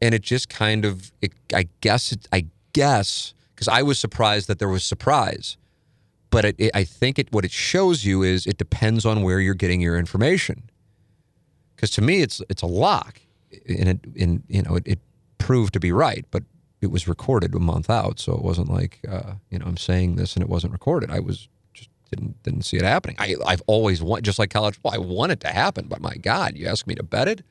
Speaker 1: And it just kind of, it, I guess, it, I guess, because I was surprised that there was surprise. But it, it, I think it what it shows you is it depends on where you're getting your information. Because to me, it's it's a lock, and it in you know it, it proved to be right, but it was recorded a month out, so it wasn't like uh, you know I'm saying this and it wasn't recorded. I was just didn't didn't see it happening. I I've always want just like college football. I want it to happen, but my God, you ask me to bet it.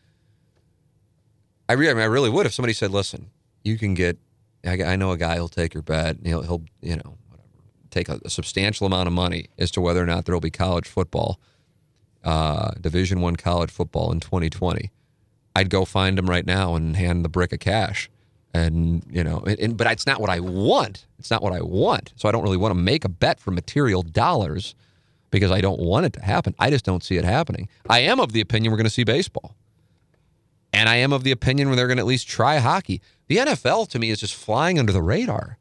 Speaker 1: I really, I, mean, I really would if somebody said, "Listen, you can get." I, I know a guy who'll take your bet. He'll he'll you know whatever take a, a substantial amount of money as to whether or not there will be college football, uh, Division One college football in 2020. I'd go find him right now and hand the brick of cash, and you know, and, and- but it's not what I want. It's not what I want. So I don't really want to make a bet for material dollars because I don't want it to happen. I just don't see it happening. I am of the opinion we're going to see baseball. And I am of the opinion when they're going to at least try hockey. The NFL to me is just flying under the radar.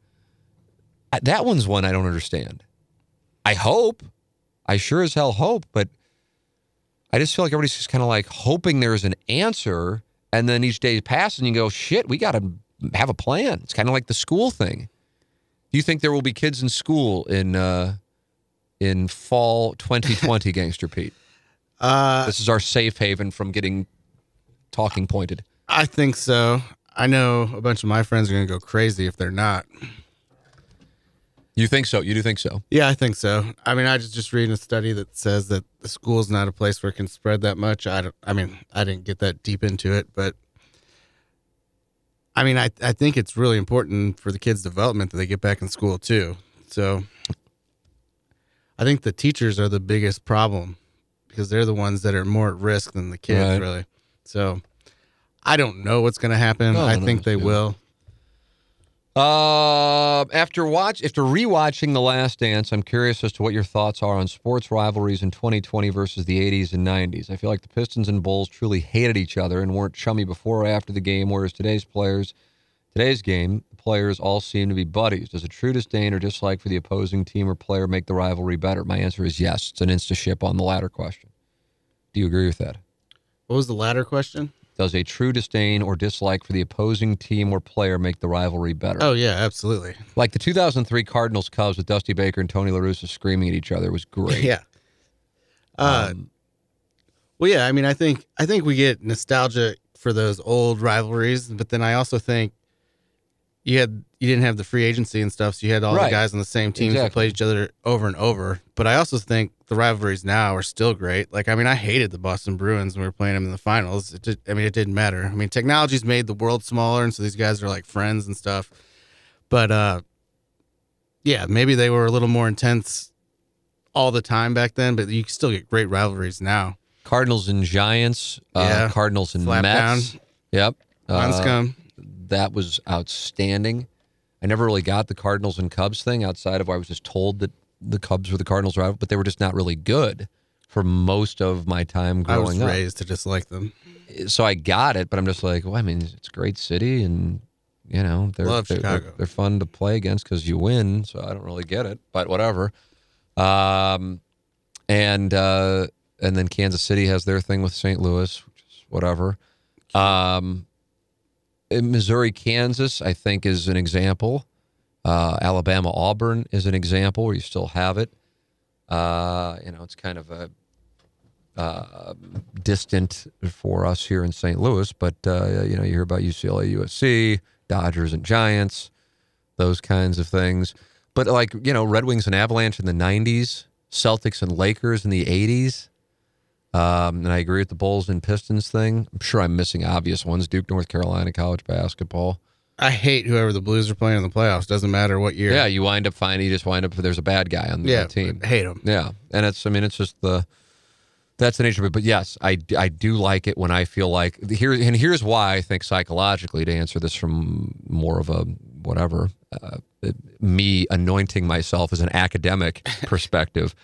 Speaker 1: That one's one I don't understand. I hope, I sure as hell hope, but I just feel like everybody's just kind of like hoping there's an answer, and then each day passes and you go, shit, we got to have a plan. It's kind of like the school thing. Do you think there will be kids in school in uh, in fall 2020, (laughs) Gangster Pete?
Speaker 2: Uh,
Speaker 1: This is our safe haven from getting talking pointed.
Speaker 2: I think so. I know a bunch of my friends are going to go crazy if they're not.
Speaker 1: You think so? You do think so?
Speaker 2: Yeah, I think so. I mean, I just just reading a study that says that the school's not a place where it can spread that much. I don't. I mean, I didn't get that deep into it, but I mean, I I think it's really important for the kids' development that they get back in school too. So, I think the teachers are the biggest problem because they're the ones that are more at risk than the kids,
Speaker 1: Right.
Speaker 2: really. So, I don't know what's going to happen.
Speaker 1: No,
Speaker 2: I
Speaker 1: no,
Speaker 2: think they
Speaker 1: yeah.
Speaker 2: will.
Speaker 1: Uh, after watch after rewatching The Last Dance, I'm curious as to what your thoughts are on sports rivalries in 2020 versus the 80s and 90s. I feel like the Pistons and Bulls truly hated each other and weren't chummy before or after the game, whereas today's players, today's game, the players all seem to be buddies. Does a true disdain or dislike for the opposing team or player make the rivalry better? My answer is yes. It's an insta ship on the latter question. Do you agree with that?
Speaker 2: What was the latter question?
Speaker 1: Does a true disdain or dislike for the opposing team or player make the rivalry better?
Speaker 2: Oh yeah, absolutely.
Speaker 1: Like the 2003 Cardinals Cubs with Dusty Baker and Tony La Russa screaming at each other was great. (laughs)
Speaker 2: Yeah. Uh,
Speaker 1: Um,
Speaker 2: well, yeah. I mean, I think I think we get nostalgia for those old rivalries, but then I also think you had you didn't have the free agency and stuff, so you had all
Speaker 1: Right.
Speaker 2: the guys on the same teams
Speaker 1: Exactly.
Speaker 2: played each other over and over. But I also think the rivalries now are still great. Like, I mean, I hated the Boston Bruins when we were playing them in the finals. It did, I mean, it didn't matter. I mean, technology's made the world smaller, and so these guys are like friends and stuff. But uh, yeah, maybe they were a little more intense all the time back then, but you can still get great rivalries now.
Speaker 1: Cardinals and Giants. Uh,
Speaker 2: Yeah.
Speaker 1: Cardinals and
Speaker 2: Slap
Speaker 1: Mets. Yep.
Speaker 2: Line
Speaker 1: Uh,
Speaker 2: scum.
Speaker 1: That was outstanding. I never really got the Cardinals and Cubs thing outside of I was just told that the Cubs were the Cardinals rival, but they were just not really good for most of my time growing up.
Speaker 2: I was
Speaker 1: up.
Speaker 2: raised to dislike them.
Speaker 1: so I got it, but I'm just like, well, I mean, it's a great city, and you know, they're
Speaker 2: Love
Speaker 1: they're,
Speaker 2: Chicago.
Speaker 1: They're, they're fun to play against because you win. So I don't really get it, but whatever. Um, and uh, and then Kansas City has their thing with St. Louis, which is whatever. Um, Missouri, Kansas, I think is an example. Uh, Alabama, Auburn is an example where you still have it. Uh, you know, it's kind of a uh, distant for us here in St. Louis, but uh, you know, you hear about UCLA, USC, Dodgers and Giants, those kinds of things. But like you know, Red Wings and Avalanche in the '90s, Celtics and Lakers in the '80s. Um, and I agree with the Bulls and Pistons thing. I'm sure I'm missing obvious ones. Duke, North Carolina, college basketball.
Speaker 2: I hate whoever the Blues are playing in the playoffs. Doesn't matter what year.
Speaker 1: Yeah, you wind up finding you just wind up there's a bad guy on the
Speaker 2: yeah.
Speaker 1: team.
Speaker 2: Hate them.
Speaker 1: Yeah, and it's I mean it's just the that's the nature of it. But yes, I, I do like it when I feel like here and here's why I think psychologically to answer this from more of a whatever uh, me anointing myself as an academic (laughs) perspective.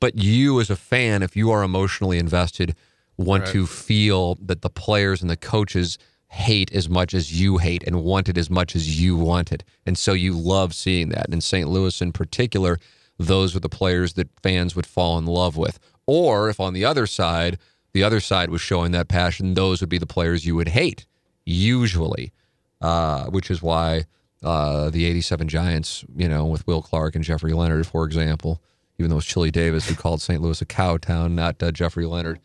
Speaker 1: But you as a fan, if you are emotionally invested, want
Speaker 2: Right.
Speaker 1: to feel that the players and the coaches hate as much as you hate and want it as much as you want it. And so you love seeing that. And in St. Louis in particular, those were the players that fans would fall in love with. Or if on the other side, the other side was showing that passion, those would be the players you would hate, usually, uh, which is why uh, the 87 Giants, you know, with Will Clark and Jeffrey Leonard, for example, even though it was Chili Davis who called St. Louis a cow town, not uh, Jeffrey Leonard.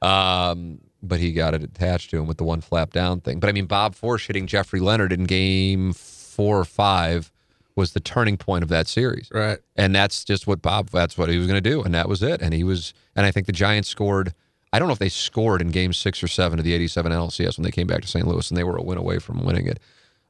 Speaker 1: Um, but he got it attached to him with the one flap down thing. But I mean, Bob Forsch hitting Jeffrey Leonard in game four or five was the turning point of that series.
Speaker 2: Right.
Speaker 1: And that's just what Bob, that's what he was going to do. And that was it. And he was, and I think the Giants scored, I don't know if they scored in game six or seven of the 87 NLCS when they came back to St. Louis and they were a win away from winning it.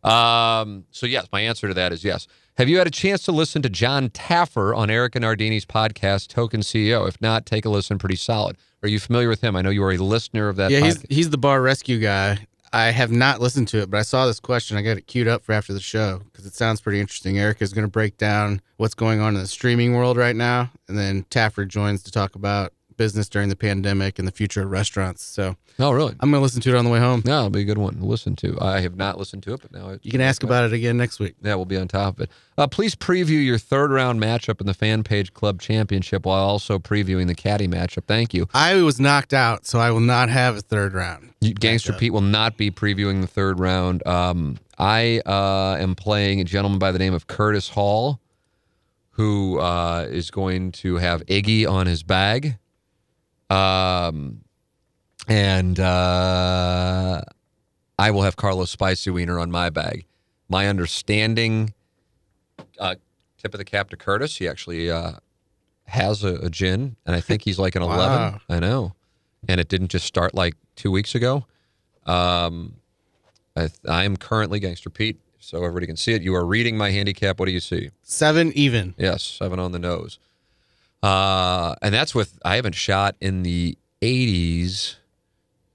Speaker 1: Um, so, yes, my answer to that is yes. Have you had a chance to listen to John Taffer on Eric and Nardini's podcast, Token CEO? If not, take a listen. Pretty solid. Are you familiar with him? I know you are a listener of that
Speaker 2: yeah, he's he's the bar rescue guy. I have not listened to it, but I saw this question. I got it queued up for after the show because it sounds pretty interesting. Eric is going to break down what's going on in the streaming world right now, and then Taffer joins to talk about business during the pandemic and the future of restaurants. So
Speaker 1: Oh, really?
Speaker 2: I'm going to listen to it on the way home.
Speaker 1: No, it'll be a good one to listen to. I have not listened to it, but now
Speaker 2: You can ask about it again next week.
Speaker 1: Yeah, we'll be on top of it. Uh, please preview your third round matchup in the Fan Page Club Championship while also previewing the Caddy matchup. Thank you.
Speaker 2: I was knocked out, so I will not have a third round.
Speaker 1: You- Gangster Pete will not be previewing the third round. Um, I uh, am playing a gentleman by the name of Curtis Hall, who uh, is going to have Iggy on his bag. Um, and uh, I will have Carlos Spicy Wiener on my bag. My understanding, uh, tip of the cap to Curtis, he actually uh, has a, a GHIN, and I think he's like an (laughs) 11. I know. And it didn't just start like two weeks ago. Um, I, I am currently Gangster Pete, so everybody can see it. You are reading my handicap. What do you see?
Speaker 2: Seven even.
Speaker 1: Yes, seven on the nose. Uh, and that's with I haven't shot in the 80s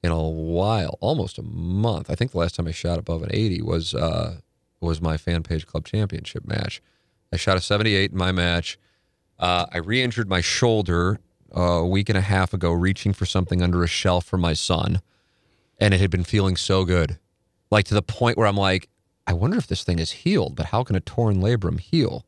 Speaker 1: in a while, almost a month. I think the last time I shot above an 80 was uh, was my fan page club championship match. I shot a 78 in my match. Uh, I re-injured my shoulder uh, a week and a half ago, reaching for something under a shelf for my son, and it had been feeling so good, like to the point where I'm like, I wonder if this thing is healed. But how can a torn labrum heal?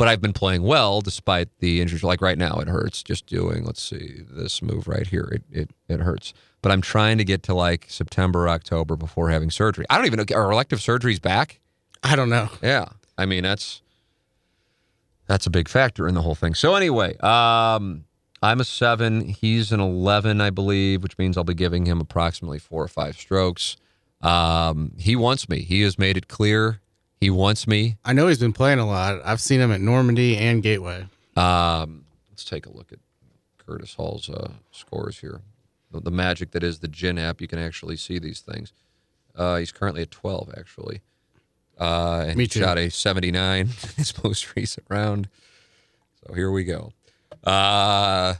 Speaker 1: But I've been playing well despite the injuries. Like right now, it hurts just doing. Let's see this move right here. It it it hurts. But I'm trying to get to like September, October before having surgery. I don't even know are elective surgeries back.
Speaker 2: I don't know.
Speaker 1: Yeah, I mean that's that's a big factor in the whole thing. So anyway, um, I'm a seven. He's an eleven, I believe, which means I'll be giving him approximately four or five strokes. Um, he wants me. He has made it clear he wants me.
Speaker 2: I know he's been playing a lot. I've seen him at Normandy and Gateway.
Speaker 1: Um, let's take a look at Curtis Hall's uh, scores here. The, the magic that is the GHIN app, you can actually see these things. Uh, he's currently at 12, actually. Uh, and
Speaker 2: Me
Speaker 1: he
Speaker 2: too.
Speaker 1: shot a 79 (laughs) in his most recent round. So here we go. Uh,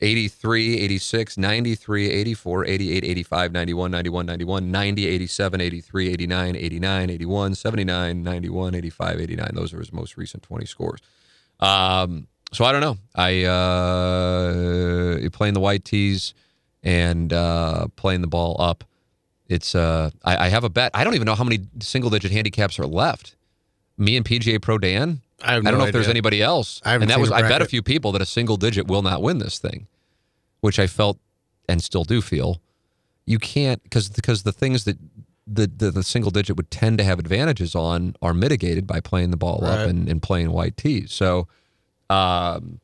Speaker 1: 83, 86, 93, 84, 88, 85, 91, 91, 91, 90, 87, 83, 89, 89, 81, 79, 91, 85, 89. Those are his most recent 20 scores. Um, so I don't know. I uh, playing the white tees and uh, playing the ball up. It's uh, I, I have a bet. I don't even know how many single digit handicaps are left. Me and PGA Pro Dan.
Speaker 2: I have
Speaker 1: I don't
Speaker 2: no
Speaker 1: know if there's anybody else.
Speaker 2: I
Speaker 1: and that was I bet a few people that a single digit will not win this thing, which I felt and still do feel you can't because because the things that the, the the single digit would tend to have advantages on are mitigated by playing the ball up and, and playing white tees. So um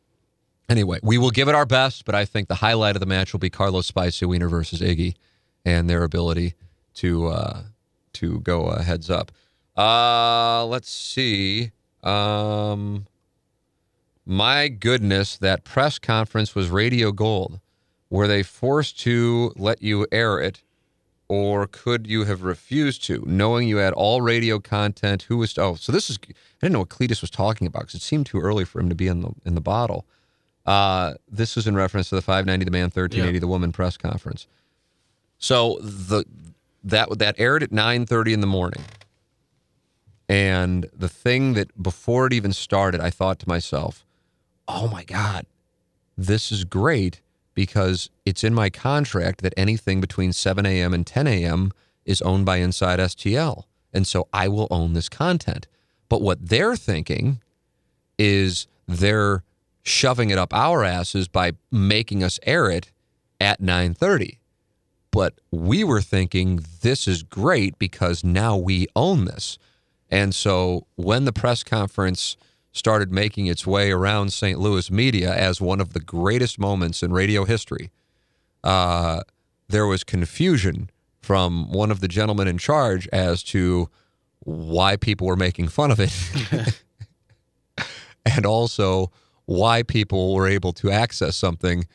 Speaker 1: anyway, we will give it our best, but I think the highlight of the match will be Carlos Spicy Wiener versus Iggy and their ability to uh to go uh, heads up. Uh let's see. Um my goodness, that press conference was radio gold. Were they forced to let you air it, or could you have refused to, knowing you had all radio content? Who was? Oh, so this is. I didn't know what Cletus was talking about because it seemed too early for him to be in the in the bottle. Uh, this is in reference to the 590 the man 1380 the woman press conference. So the that that aired at 9:30 in the morning. And the thing that before it even started, I thought to myself, "Oh my god, this is great because it's in my contract that anything between 7 a.m. and 10 a.m. is owned by Inside STL. And so I will own this content. But what they're thinking is they're shoving it up our asses by making us air it at 9:30. But we were thinking this is great because now we own this. And so when the press conference started making its way around St. Louis media as one of the greatest moments in radio history, uh, there was confusion from one of the gentlemen in charge as to why people were making fun of it (laughs) and also why people were able to access something.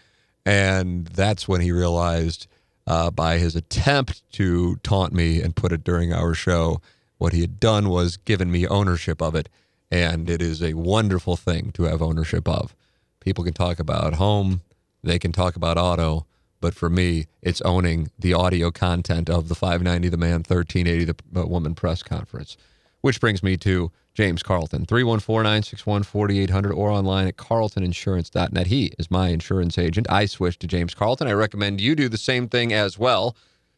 Speaker 1: And that's when he realized uh, by his attempt to taunt me and put it during our show, what he had done was given me ownership of it. And it is a wonderful thing to have ownership of. People can talk about home, they can talk about auto, but for me, it's owning the audio content of the 590 The Man 1380 The uh, Woman press conference. Which brings me to James Carlton. 314 961 4800 or online at carltoninsurance.net. He is my insurance agent. I switched to James Carlton. I recommend you do the same thing as well.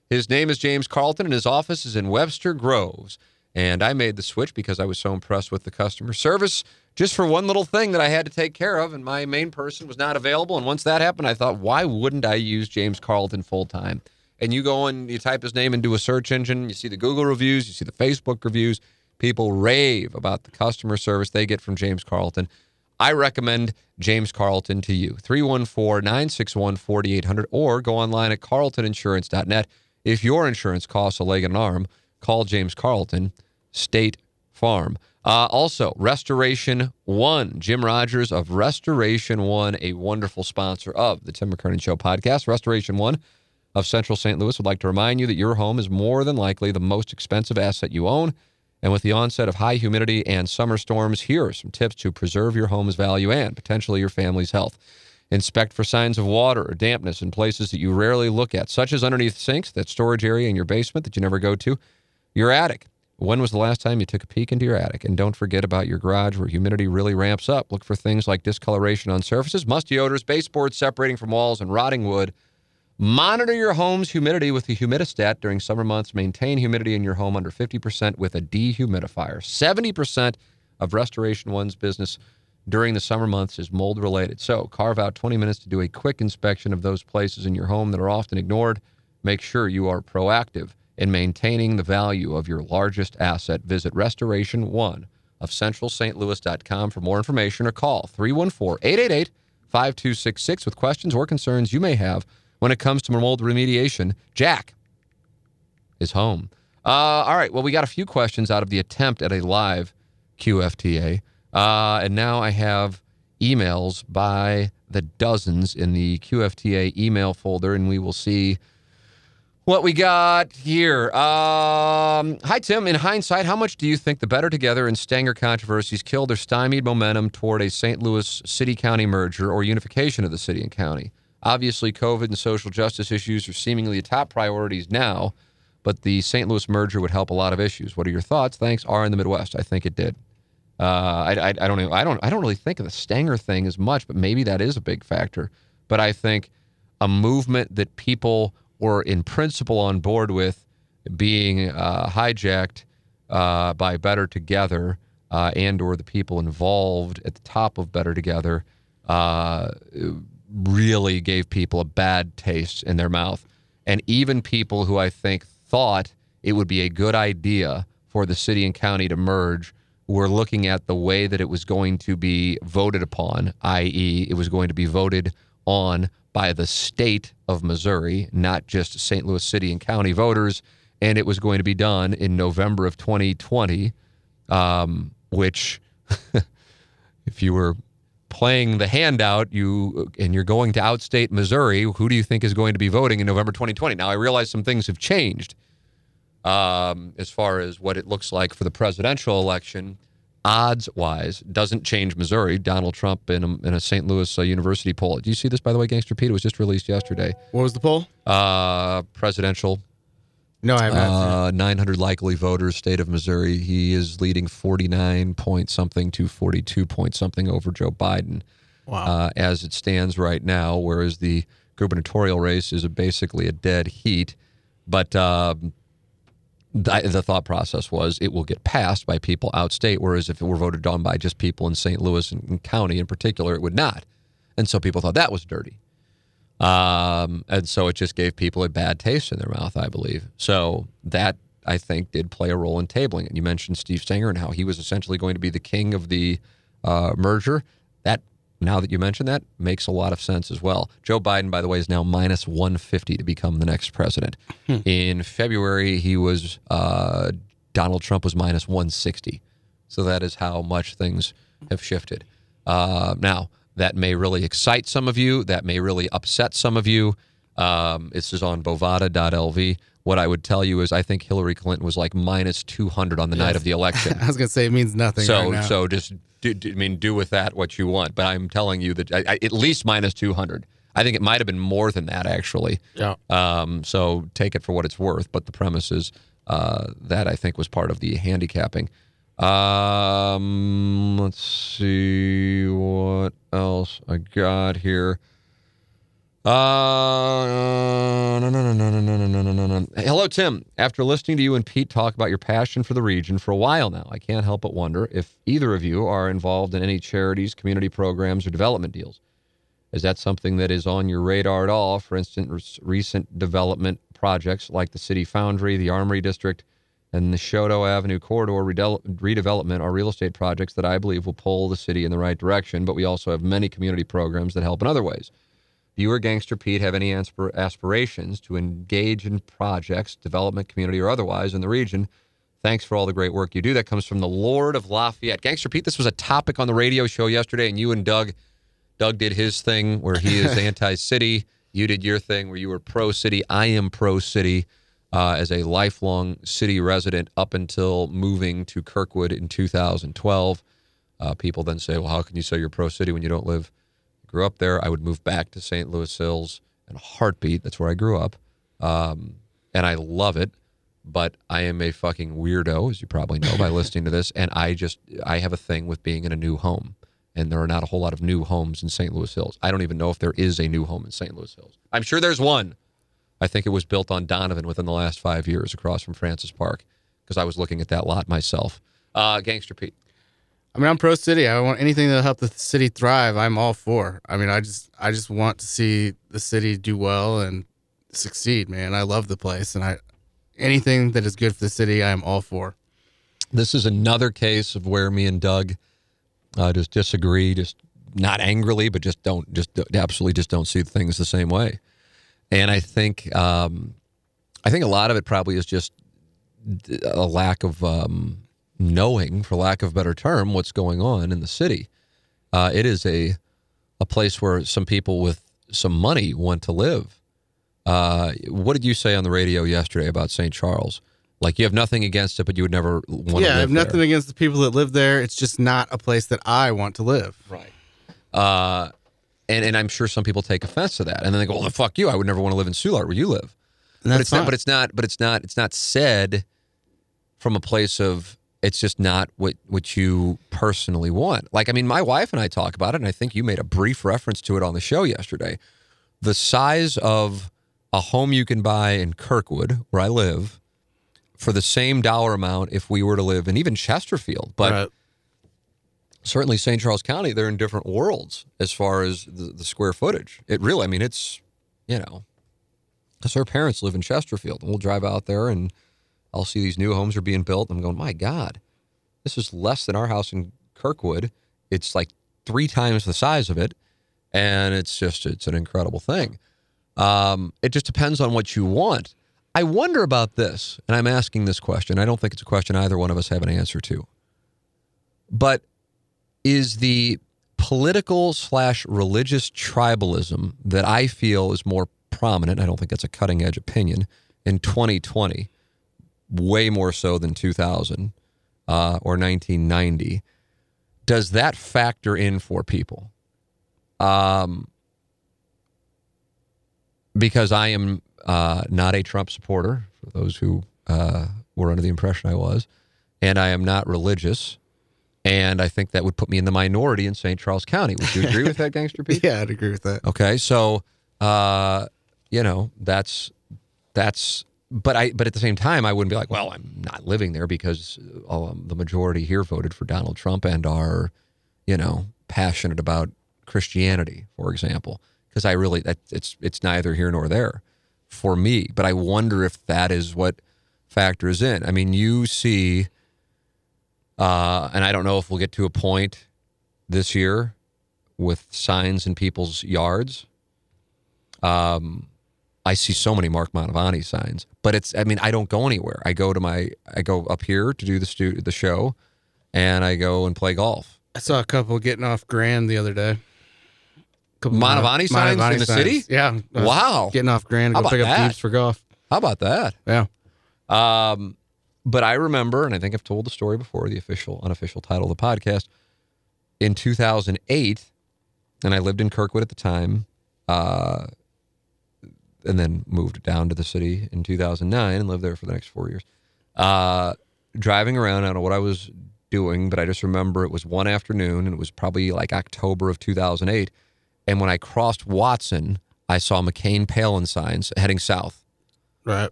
Speaker 1: His name is James Carlton, and his office is in Webster Groves. And I made the switch because I was so impressed with the customer service just for one little thing that I had to take care of, and my main person was not available. And once that happened, I thought, why wouldn't I use James Carlton full time? And you go and you type his name into a search engine, you see the Google reviews, you see the Facebook reviews. People rave about the customer service they get from James Carlton. I recommend James Carlton to you. 314 961 4800 or go online at carltoninsurance.net. If your insurance costs a leg and an arm, call James Carlton, State Farm. Uh, also, Restoration One, Jim Rogers of Restoration One, a wonderful sponsor of the Tim McKernan Show podcast. Restoration One of Central St. Louis would like to remind you that your home is more than likely the most expensive asset you own. And with the onset of high humidity and summer storms, here are some tips to preserve your home's value and potentially your family's health. Inspect for signs of water or dampness in places that you rarely look at, such as underneath sinks, that storage area in your basement that you never go to, your attic. When was the last time you took a peek into your attic? And don't forget about your garage where humidity really ramps up. Look for things like discoloration on surfaces, musty odors, baseboards separating from walls, and rotting wood. Monitor your home's humidity with the humidistat during summer months. Maintain humidity in your home under 50% with a dehumidifier. 70% of Restoration One's business during the summer months is mold related. So carve out 20 minutes to do a quick inspection of those places in your home that are often ignored. Make sure you are proactive in maintaining the value of your largest asset. Visit Restoration One of CentralSt. for more information or call 314 888 5266 with questions or concerns you may have when it comes to mold remediation. Jack is home. Uh, all right. Well, we got a few questions out of the attempt at a live QFTA. Uh, and now I have emails by the dozens in the QFTA email folder, and we will see what we got here. Um, hi, Tim. In hindsight, how much do you think the Better Together and Stenger controversies killed or stymied momentum toward a St. Louis city county merger or unification of the city and county? Obviously, COVID and social justice issues are seemingly the top priorities now, but the St. Louis merger would help a lot of issues. What are your thoughts? Thanks. R in the Midwest. I think it did. Uh, I, I, I, don't know. I don't. I don't really think of the Stenger thing as much, but maybe that is a big factor. But I think a movement that people were in principle on board with being uh, hijacked uh, by Better Together uh, and or the people involved at the top of Better Together uh, really gave people a bad taste in their mouth. And even people who I think thought it would be a good idea for the city and county to merge were looking at the way that it was going to be voted upon, i.e., it was going to be voted on by the state of Missouri, not just St. Louis City and county voters. And it was going to be done in November of 2020, um, which, (laughs) if you were playing the handout, you and you're going to outstate Missouri. Who do you think is going to be voting in November 2020? Now, I realize some things have changed um, as far as what it looks like for the presidential election. Odds wise, doesn't change Missouri. Donald Trump in a, in a St. Louis uh, University poll. Do you see this, by the way, Gangster Pete? It was just released yesterday.
Speaker 2: What was the poll?
Speaker 1: Uh, presidential
Speaker 2: no, I have not.
Speaker 1: Uh, 900 likely voters, state of Missouri. He is leading 49 point something to 42 point something over Joe Biden.
Speaker 2: Wow.
Speaker 1: Uh, as it stands right now, whereas the gubernatorial race is a, basically a dead heat. But um, the, thought process was it will get passed by people outstate, whereas if it were voted on by just people in St. Louis and, county in particular, it would not. And so people thought that was dirty. Um, and so it just gave people a bad taste in their mouth, I believe. So that I think did play a role in tabling it. You mentioned Steve Stenger and how he was essentially going to be the king of the uh, merger. Now that you mention that makes a lot of sense as well. Joe Biden, by the way, is now minus 150 to become the next president. Hmm. In February, he was uh, Donald Trump was minus 160. So that is how much things have shifted. Uh, now, that may really excite some of you. That may really upset some of you. Um, this is on bovada.lv. What I would tell you is I think Hillary Clinton was like minus 200 on the yes. night of the election. (laughs)
Speaker 2: I was going to say it means nothing.
Speaker 1: So,
Speaker 2: right
Speaker 1: so just, do, do, I mean, do with that what you want. But I'm telling you that I, I, at least minus 200. I think it might have been more than that, actually.
Speaker 2: Yeah.
Speaker 1: Um, so take it for what it's worth. But the premise is uh, that I think was part of the handicapping. Um, let's see what else I got here. Uh. Hello, Tim. After listening to you and Pete talk about your passion for the region for a while now, I can't help but wonder if either of you are involved in any charities, community programs, or development deals. Is that something that is on your radar at all? For instance, recent development projects like the City Foundry, the Armory District, and the Chouteau Avenue corridor redevelopment are real estate projects that I believe will pull the city in the right direction. But we also have many community programs that help in other ways. You or Gangster Pete have any aspirations to engage in projects, development, community, or otherwise in the region? Thanks for all the great work you do. That comes from the Lord of Lafayette. Gangster Pete, this was a topic on the radio show yesterday, and you and Doug, Doug did his thing where he is (laughs) anti-city. You did your thing where you were pro-city. I am pro-city uh, as a lifelong city resident up until moving to Kirkwood in 2012. Uh, people then say, well, how can you say you're pro-city when you don't live grew up there. I would move back to St. Louis Hills in a heartbeat. That's where I grew up. Um, and I love it. But I am a fucking weirdo, as you probably know by (laughs) listening to this. And I just, I have a thing with being in a new home. And there are not a whole lot of new homes in St. Louis Hills. I don't even know if there is a new home in St. Louis Hills. I'm sure there's one. I think it was built on Donovan within the last five years across from Francis Park because I was looking at that lot myself. Uh, Gangster Pete.
Speaker 2: I mean, I'm pro city. I want anything to help the city thrive. I'm all for. I mean, I just I just want to see the city do well and succeed, man. I love the place and I anything that is good for the city, I am all for.
Speaker 1: This is another case of where me and Doug uh, just disagree, just not angrily, but just don't just absolutely just don't see things the same way. And I think um, I think a lot of it probably is just a lack of um, knowing, for lack of a better term, what's going on in the city. Uh, it is a a place where some people with some money want to live. Uh, what did you say on the radio yesterday about St. Charles? Like you have nothing against it, but you would never want
Speaker 2: yeah,
Speaker 1: to
Speaker 2: I have nothing
Speaker 1: there.
Speaker 2: against the people that live there. It's just not a place that I want to live.
Speaker 1: Right. Uh, and and I'm sure some people take offense to that, and then they go, "Well, fuck you! I would never want to live in Soulard where you live."
Speaker 2: And
Speaker 1: but it's
Speaker 2: fine.
Speaker 1: not. But it's not. But it's not. It's not said from a place of it's just not what what you personally want. Like I mean, my wife and I talk about it, and I think you made a brief reference to it on the show yesterday. The size of a home you can buy in Kirkwood, where I live, for the same dollar amount if we were to live in even Chesterfield, but.
Speaker 2: Right.
Speaker 1: Certainly, St. Charles County, they're in different worlds as far as the, the square footage. It really, I mean, it's, you know, because her parents live in Chesterfield, and we'll drive out there and I'll see these new homes are being built. And I'm going, my God, this is less than our house in Kirkwood. It's like three times the size of it. And it's just, it's an incredible thing. Um, it just depends on what you want. I wonder about this, and I'm asking this question. I don't think it's a question either one of us have an answer to. But is the political slash religious tribalism that I feel is more prominent, I don't think that's a cutting edge opinion, in 2020 way more so than 2000 uh, or 1990. Does that factor in for people? Um, because I am uh, not a Trump supporter, for those who uh, were under the impression I was, and I am not religious. And I think that would put me in the minority in St. Charles County. Would you agree with that, (laughs) Gangster Pete?
Speaker 2: Yeah, I'd agree with that.
Speaker 1: Okay, so uh, you know that's that's but I but at the same time I wouldn't be like, well, I'm not living there because um, the majority here voted for Donald Trump and are, you know, passionate about Christianity, for example. Because I really that it's it's neither here nor there for me. But I wonder if that is what factors in. I mean, you see, uh, and I don't know if we'll get to a point this year with signs in people's yards. Um, I see so many Mark Mantovani signs, but it's, I mean, I don't go anywhere. I go to my, I go up here to do the stu- the show and I go and play golf.
Speaker 2: I saw a couple getting off Grand the other day. Couple
Speaker 1: Mantovani signs in the city?
Speaker 2: Yeah. uh,
Speaker 1: Wow.
Speaker 2: Getting off Grand to go pick
Speaker 1: about
Speaker 2: up
Speaker 1: that?
Speaker 2: for golf.
Speaker 1: How about that?
Speaker 2: Yeah.
Speaker 1: Um, but I remember, and I think I've told the story before, the official, unofficial title of the podcast. In 2008, and I lived in Kirkwood at the time, uh, and then moved down to the city in 2009 and lived there for the next four years. Uh, driving around, I don't know what I was doing, but I just remember it was one afternoon and it was probably like October of 2008. And when I crossed Watson, I saw McCain Palin signs heading south.
Speaker 2: Right.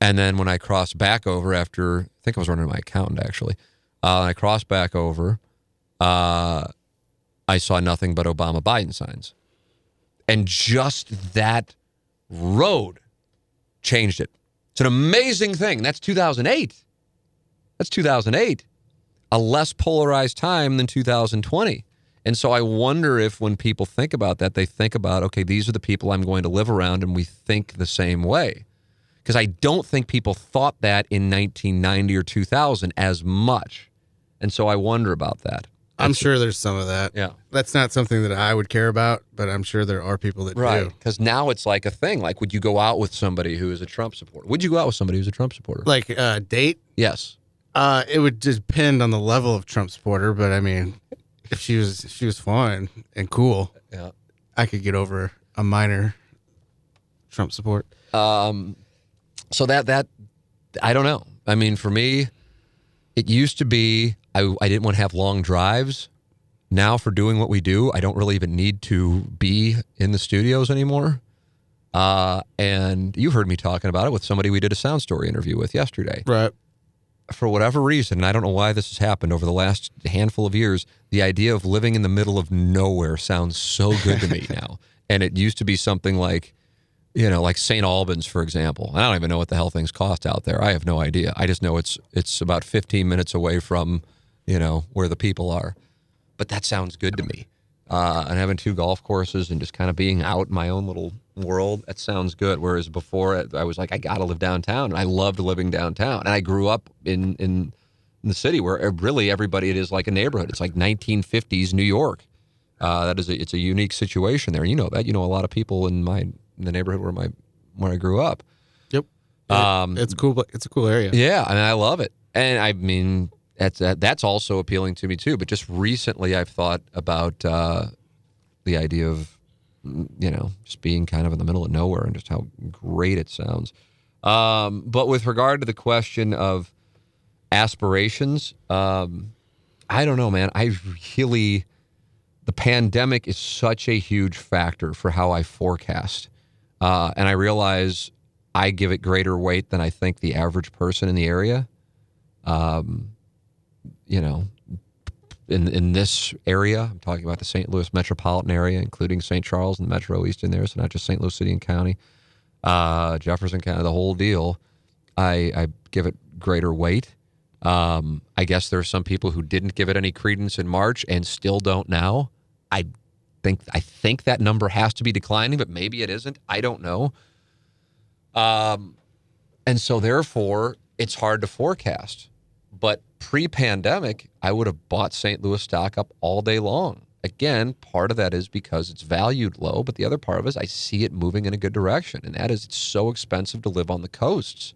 Speaker 1: And then when I crossed back over after, I think I was running my accountant actually, uh, and I crossed back over, uh, I saw nothing but Obama Biden signs. And just that road changed it. It's an amazing thing. That's 2008. That's 2008. A less polarized time than 2020. And so I wonder if when people think about that, they think about, okay, these are the people I'm going to live around and we think the same way. Because I don't think people thought that in 1990 or 2000 as much. And so I wonder about that.
Speaker 2: I'm sure there's some of that.
Speaker 1: Yeah.
Speaker 2: That's not something that I would care about, but I'm sure there are people that
Speaker 1: Right.
Speaker 2: do.
Speaker 1: Because now it's like a thing. Like, would you go out with somebody who is a Trump supporter? Would you go out with somebody who's a Trump supporter?
Speaker 2: Like uh, date,
Speaker 1: yes.
Speaker 2: uh, it would depend on the level of Trump supporter, but I mean, if she was if she was fun and cool,
Speaker 1: Yeah.
Speaker 2: I could get over a minor Trump support.
Speaker 1: Um, so that that I don't know. I mean, for me, it used to be I I didn't want to have long drives. Now, for doing what we do, I don't really even need to be in the studios anymore. Uh, and you heard me talking about it with somebody we did a sound story interview with yesterday.
Speaker 2: Right.
Speaker 1: For whatever reason, and I don't know why this has happened over the last handful of years, the idea of living in the middle of nowhere sounds so good to me (laughs) now. And it used to be something like, you know, like St. Albans, for example. I don't even know what the hell things cost out there. I have no idea. I just know it's it's about 15 minutes away from, you know, where the people are. But that sounds good to me. Uh, and having two golf courses and just kind of being out in my own little world, that sounds good. Whereas before, I was like, I got to live downtown. And I loved living downtown. And I grew up in, in, in the city where really everybody, it is like a neighborhood. It's like 1950s New York. Uh, that is a, it's a unique situation there. You know that. You know a lot of people in my in the neighborhood where my where I grew up.
Speaker 2: Yep.
Speaker 1: Um,
Speaker 2: it's cool. It's a cool area.
Speaker 1: Yeah, I mean, I love it, and I mean that's that, that's also appealing to me too. But just recently, I've thought about uh, the idea of you know just being kind of in the middle of nowhere and just how great it sounds. Um, but with regard to the question of aspirations, um, I don't know, man. I really the pandemic is such a huge factor for how I forecast, uh, and I realize I give it greater weight than I think the average person in the area. Um, you know, in in this area, I'm talking about the St. Louis metropolitan area, including St. Charles and the Metro East in there, so not just St. Louis City and County, uh, Jefferson County, the whole deal. I, I give it greater weight. Um, I guess there are some people who didn't give it any credence in March and still don't now. I think I think that number has to be declining, but maybe it isn't. I don't know. Um, and so therefore, it's hard to forecast. But pre-pandemic, I would have bought St. Louis stock up all day long. Again, part of that is because it's valued low, but the other part of it is I see it moving in a good direction, and that is it's so expensive to live on the coasts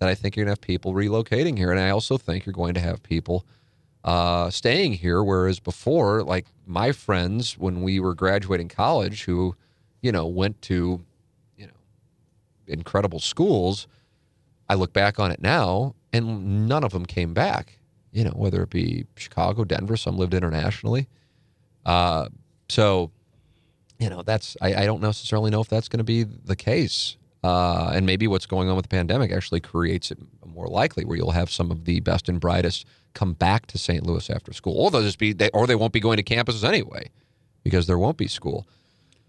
Speaker 1: that I think you're going to have people relocating here, and I also think you're going to have people uh, staying here. Whereas before, like my friends when we were graduating college, who you know went to you know incredible schools, I look back on it now, and none of them came back. You know, whether it be Chicago, Denver, some lived internationally. Uh, so, you know, that's I, I don't necessarily know if that's going to be the case. Uh, and maybe what's going on with the pandemic actually creates it more likely, where you'll have some of the best and brightest come back to St. Louis after school, or they'll just be, they, or they won't be going to campuses anyway, because there won't be school.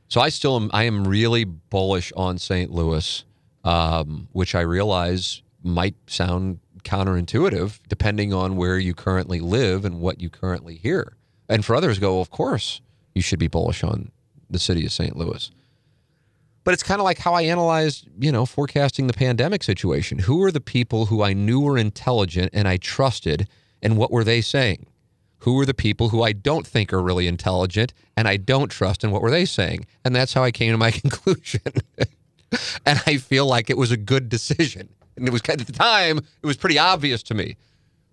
Speaker 1: So I still am, I am really bullish on St. Louis, um, which I realize might sound counterintuitive depending on where you currently live and what you currently hear. And for others, go, of course, you should be bullish on the city of St. Louis. But it's kind of like how I analyzed, you know, forecasting the pandemic situation. Who are the people who I knew were intelligent and I trusted, and what were they saying? Who are the people who I don't think are really intelligent and I don't trust, and what were they saying? And that's how I came to my (laughs) conclusion. and I feel like it was a good decision. And it was (laughs) at the time, it was pretty obvious to me.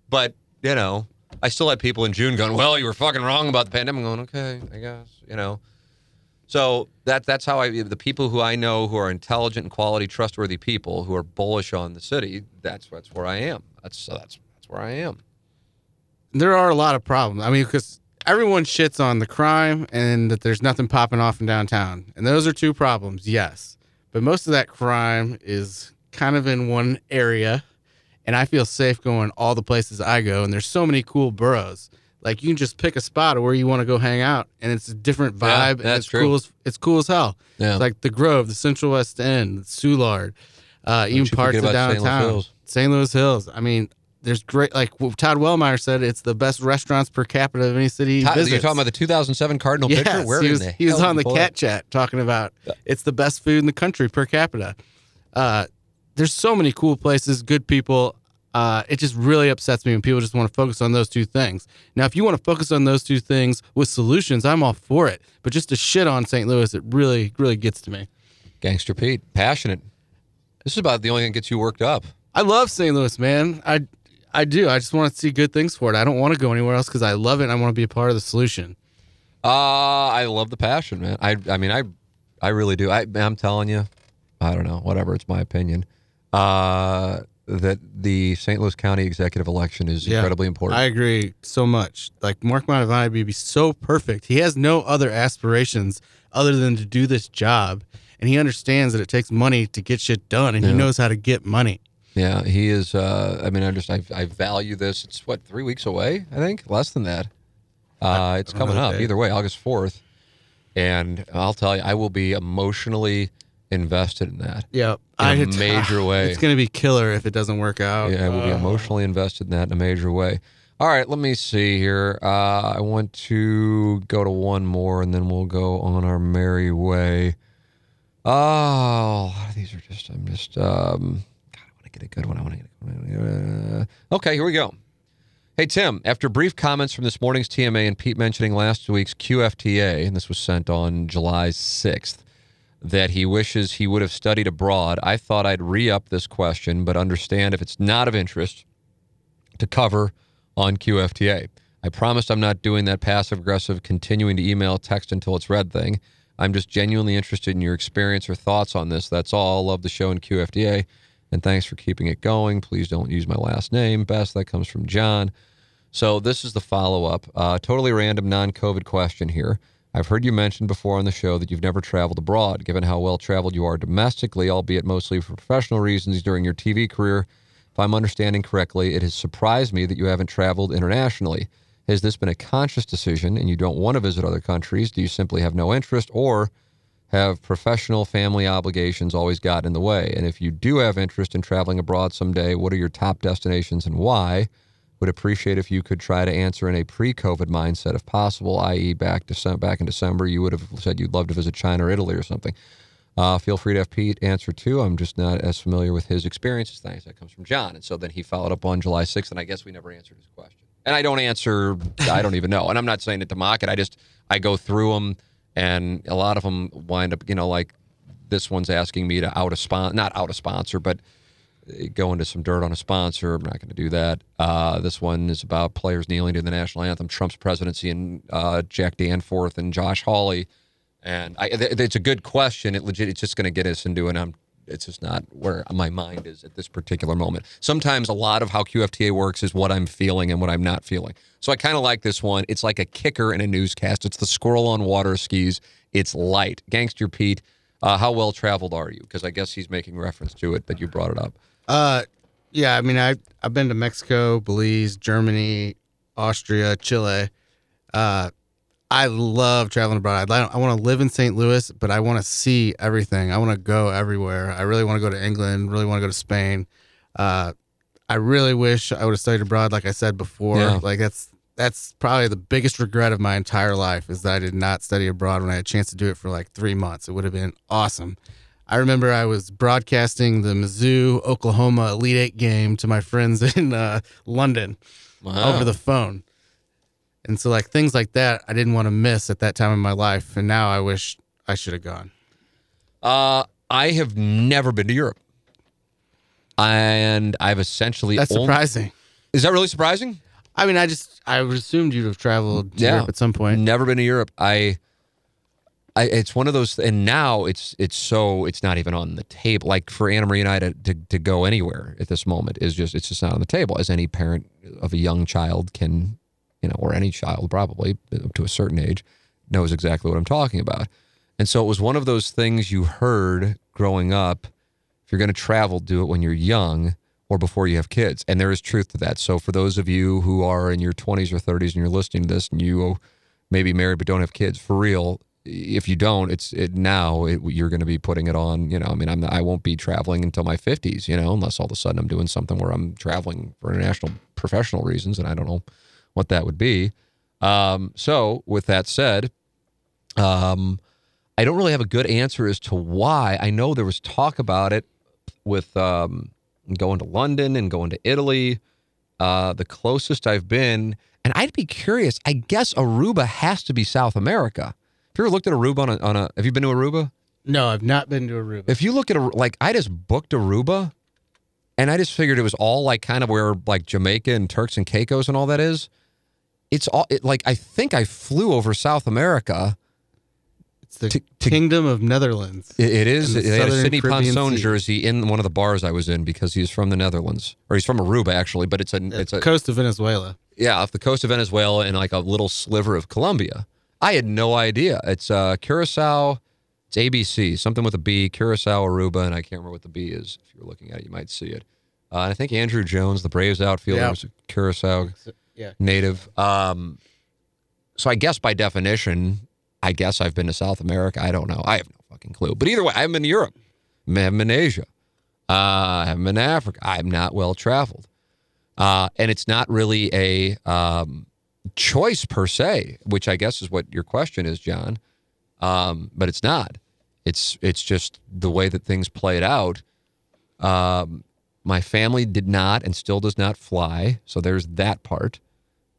Speaker 1: But, you know, I still had people in June going, "Well, you were fucking wrong about the pandemic." I'm going, "Okay, I guess," you know. So that that's how I the people who I know who are intelligent and quality, trustworthy people who are bullish on the city. That's that's where I am. That's so that's that's where I am.
Speaker 2: there are a lot of problems. I mean, because everyone shits on the crime and that there's nothing popping off in downtown, and those are two problems. Yes, but most of that crime is kind of in one area, and I feel safe going all the places I go. And there's so many cool boroughs. Like you can just pick a spot where you want to go hang out, and it's a different
Speaker 1: Yeah,
Speaker 2: vibe. and
Speaker 1: that's
Speaker 2: it's
Speaker 1: true.
Speaker 2: cool. As, it's cool as hell.
Speaker 1: Yeah.
Speaker 2: It's like the Grove, the Central West End, Soulard, uh, even parts of
Speaker 1: about St. Louis
Speaker 2: downtown, St. Louis Hills. I mean, there's great. Like Todd Wellemeyer said, it's the best restaurants per capita of any city.
Speaker 1: Todd, you're talking about the 2007 Cardinal
Speaker 2: Yes,
Speaker 1: picture? Where
Speaker 2: he was, he was on the cat
Speaker 1: that?
Speaker 2: chat talking about it's the best food in the country per capita. Uh, there's so many cool places, good people. Uh, it just really upsets me when people just want to focus on those two things. Now, if you want to focus on those two things with solutions, I'm all for it. But just to shit on St. Louis, it really, really gets to me.
Speaker 1: Gangster Pete, passionate. This is about the only thing that gets you worked up.
Speaker 2: I love St. Louis, man. I, I do. I just want to see good things for it. I don't want to go anywhere else because I love it. and I want to be a part of the solution.
Speaker 1: Uh, I love the passion, man. I, I mean, I, I really do. I, I'm telling you, I don't know, whatever. It's my opinion. Uh, that the St. Louis County executive election is
Speaker 2: Yeah,
Speaker 1: incredibly important.
Speaker 2: I agree so much. Like Mark Mantovani would be so perfect. He has no other aspirations other than to do this job, and he understands that it takes money to get shit done, and he knows how to get money.
Speaker 1: yeah, he is. Uh, I mean, I just, I, I value this. It's what three weeks away, I think, less than that. Uh, it's coming up either way, August fourth, and I'll tell you, I will be emotionally invested in that.
Speaker 2: Yeah,
Speaker 1: In a major (laughs) way.
Speaker 2: It's gonna be killer if it doesn't work out.
Speaker 1: Yeah, I will be emotionally invested in that in a major way. All right, let me see here. Uh, I want to go to one more, and then we'll go on our merry way. Oh, a lot of these are just. I'm just. Um, God, I want to get a good one. I want to get. A, good one. uh, okay, here we go. Hey Tim, after brief comments from this morning's TMA and Pete mentioning last week's QFTA, and this was sent on July 6th, that he wishes he would have studied abroad, I thought I'd re up this question, but understand if it's not of interest to cover on QFTA. I promised I'm not doing that passive aggressive continuing to email, text until it's read thing. I'm just genuinely interested in your experience or thoughts on this. That's all. Love the show in QFTA. And thanks for keeping it going. Please don't use my last name. Best. That comes from John. So this is the follow up. Uh, totally random, non COVID question here. I've heard you mention before on the show that you've never traveled abroad. Given how well traveled you are domestically, albeit mostly for professional reasons during your TV career, if I'm understanding correctly, it has surprised me that you haven't traveled internationally. Has this been a conscious decision and you don't want to visit other countries? Do you simply have no interest or have professional family obligations always got in the way? And if you do have interest in traveling abroad someday, what are your top destinations and why? Would appreciate if you could try to answer in a pre-COVID mindset, if possible, i.e., back December, back in December, you would have said you'd love to visit China or Italy or something. Uh, feel free to have Pete answer too. I'm just not as familiar with his experiences. Thanks. That comes from John. And so then he followed up on July 6th, and I guess we never answered his question. And I don't answer, I don't even know. And I'm not saying it to mock it. I just, I go through them, and a lot of them wind up, you know, like this one's asking me to out a sponsor, not out a sponsor, but go into some dirt on a sponsor. I'm not going to do that. Uh, this one is about players kneeling to the national anthem, Trump's presidency, and uh, Jack Danforth and Josh Hawley. And I, th- it's a good question. It legit, it's just going to get us into it. I'm, it's just not where my mind is at this particular moment. Sometimes a lot of how QFTA works is what I'm feeling and what I'm not feeling. So I kind of like this one. It's like a kicker in a newscast. It's the squirrel on water skis. It's light. Gangster Pete, uh, how well traveled are you? Because I guess he's making reference to it that you brought it up.
Speaker 2: Uh, yeah. I mean, I I've been to Mexico, Belize, Germany, Austria, Chile. Uh, I love traveling abroad. I, I want to live in St. Louis, but I want to see everything. I want to go everywhere. I really want to go to England. Really want to go to Spain. Uh, I really wish I would have studied abroad, like I said before.
Speaker 1: Yeah.
Speaker 2: Like that's that's probably the biggest regret of my entire life is that I did not study abroad when I had a chance to do it for like three months. It would have been awesome. I remember I was broadcasting the Mizzou Oklahoma Elite Eight game to my friends (laughs) in uh, London
Speaker 1: Wow.
Speaker 2: over the phone. And so, like, things like that, I didn't want to miss at that time in my life. And now I wish I should have gone.
Speaker 1: Uh, I have never been to Europe, and I've essentially
Speaker 2: That's
Speaker 1: only-
Speaker 2: surprising.
Speaker 1: Is that really surprising?
Speaker 2: I mean, I just, I assumed you'd have traveled to
Speaker 1: Yeah.
Speaker 2: Europe at some point.
Speaker 1: Never been to Europe. I I, it's one of those, and now it's it's so it's not even on the table. Like for Anna Marie and I to, to to go anywhere at this moment is just it's just not on the table. As any parent of a young child can, you know, or any child probably up to a certain age knows exactly what I'm talking about. And so it was one of those things you heard growing up. If you're going to travel, do it when you're young or before you have kids. And there is truth to that. So for those of you who are in your 20s or 30s and you're listening to this and you oh, may be married but don't have kids, for real, if you don't, it's it, now it, you're going to be putting it on. You know, I mean, I'm I won't be traveling until my 50s. You know, unless all of a sudden I'm doing something where I'm traveling for international professional reasons, and I don't know what that would be. Um, so, with that said, um, I don't really have a good answer as to why. I know there was talk about it with um, going to London and going to Italy. Uh, the closest I've been, and I'd be curious. I guess Aruba has to be South America. Have you ever looked at Aruba on a, on a Have you been to Aruba?
Speaker 2: No, I've not been to Aruba.
Speaker 1: If you look at a, like, I just booked Aruba, and I just figured it was all like kind of where like Jamaica and Turks and Caicos and all that is. It's all it, like I think I flew over South America.
Speaker 2: It's the
Speaker 1: to- to-
Speaker 2: Kingdom of Netherlands.
Speaker 1: It, it is.
Speaker 2: The
Speaker 1: They had a Sidney Ponson jersey in one of the bars I was in because he's from the Netherlands, or he's from Aruba actually. But it's a it's a
Speaker 2: coast of Venezuela.
Speaker 1: yeah off the coast of Venezuela and like a little sliver of Colombia. I had no idea. It's uh, Curacao. It's ABC, something with a B. Curacao, Aruba, and I can't remember what the B is. If you're looking at it, you might see it. Uh, and I think Andruw Jones, the Braves outfielder,
Speaker 2: Yeah.
Speaker 1: was a Curacao
Speaker 2: Yeah.
Speaker 1: native. Um, so I guess by definition, I guess I've been to South America. I don't know. I have no fucking clue. But either way, I haven't been to Europe. I haven't been to Asia. Uh, I haven't been to Africa. I'm not well traveled. Uh, and it's not really a um, choice per se, which I guess is what your question is, John. Um, but it's not. It's it's just the way that things played out. Um, my family did not and still does not fly, so there's that part.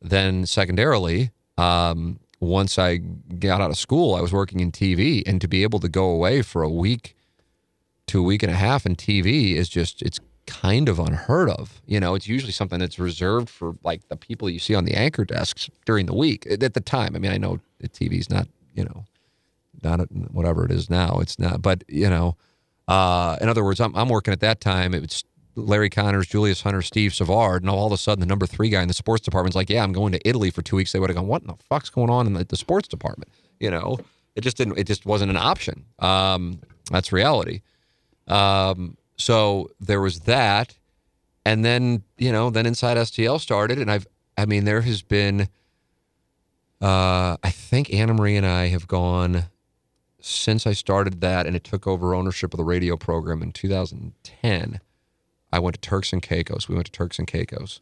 Speaker 1: Then secondarily, um, once I got out of school, I was working in TV, and to be able to go away for a week to a week and a half in TV is just it's kind of unheard of. You know, it's usually something that's reserved for like the people you see on the anchor desks during the week. At the time, I mean, I know TV's not you know not at whatever it is now. It's not, but you know, uh, in other words, I'm, I'm working at that time. It was Larry Connors, Julius Hunter, Steve Savard, and all of a sudden the number three guy in the sports department's like, "Yeah, I'm going to Italy for two weeks." They would have gone, "What in the fuck's going on in the, the sports department?" You know, it just didn't. It just wasn't an option. Um, that's reality. Um, so there was that, and then you know, then Inside STL started, and I've, I mean, there has been. Uh, I think Anna Marie and I have gone since I started that, and it took over ownership of the radio program in 2010. I went to Turks and Caicos. We went to Turks and Caicos,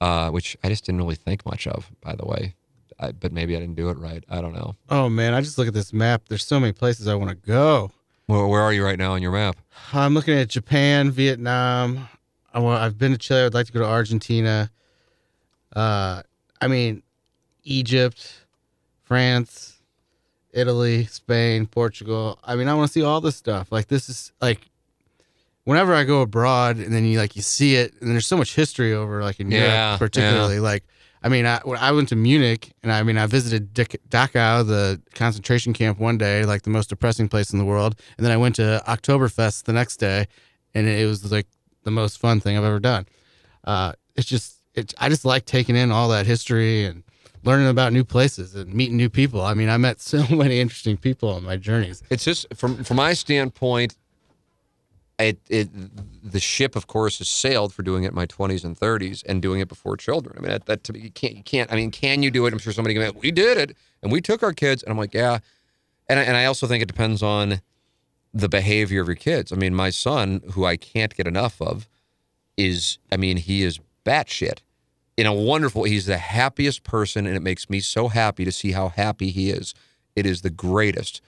Speaker 1: uh, which I just didn't really think much of, by the way. I, but maybe I didn't do it right. I don't know.
Speaker 2: Oh man, I just look at this map. There's so many places I want to go.
Speaker 1: Where, where are you right now on your map?
Speaker 2: I'm looking at Japan, Vietnam. I want. I've been to Chile. I'd like to go to Argentina. Uh, I mean, Egypt, France, Italy, Spain, Portugal. I mean, I want to see all this stuff. Like this is like, whenever I go abroad, and then you like you see it, and there's so much history over like in
Speaker 1: Yeah,
Speaker 2: Europe, particularly. Like, I mean, I when I went to Munich, and I mean, I visited Dachau, the concentration camp, one day, like the most depressing place in the world, and then I went to Oktoberfest the next day, and it was like the most fun thing I've ever done. Uh, it's just, it's I just like taking in all that history and learning about new places and meeting new people. I mean, I met (laughs) so many interesting people on my journeys.
Speaker 1: It's just from from my standpoint, it it the ship, of course, has sailed for doing it in my twenties and thirties and doing it before children. I mean, that, that to me, you can't you can't. I mean, can you do it? I'm sure somebody can. be We did it, and we took our kids, and I'm like, yeah. And I, and I also think it depends on the behavior of your kids. I mean, my son, who I can't get enough of, is I mean, he is batshit in a wonderful. He's the happiest person, and it makes me so happy to see how happy he is. It is the greatest,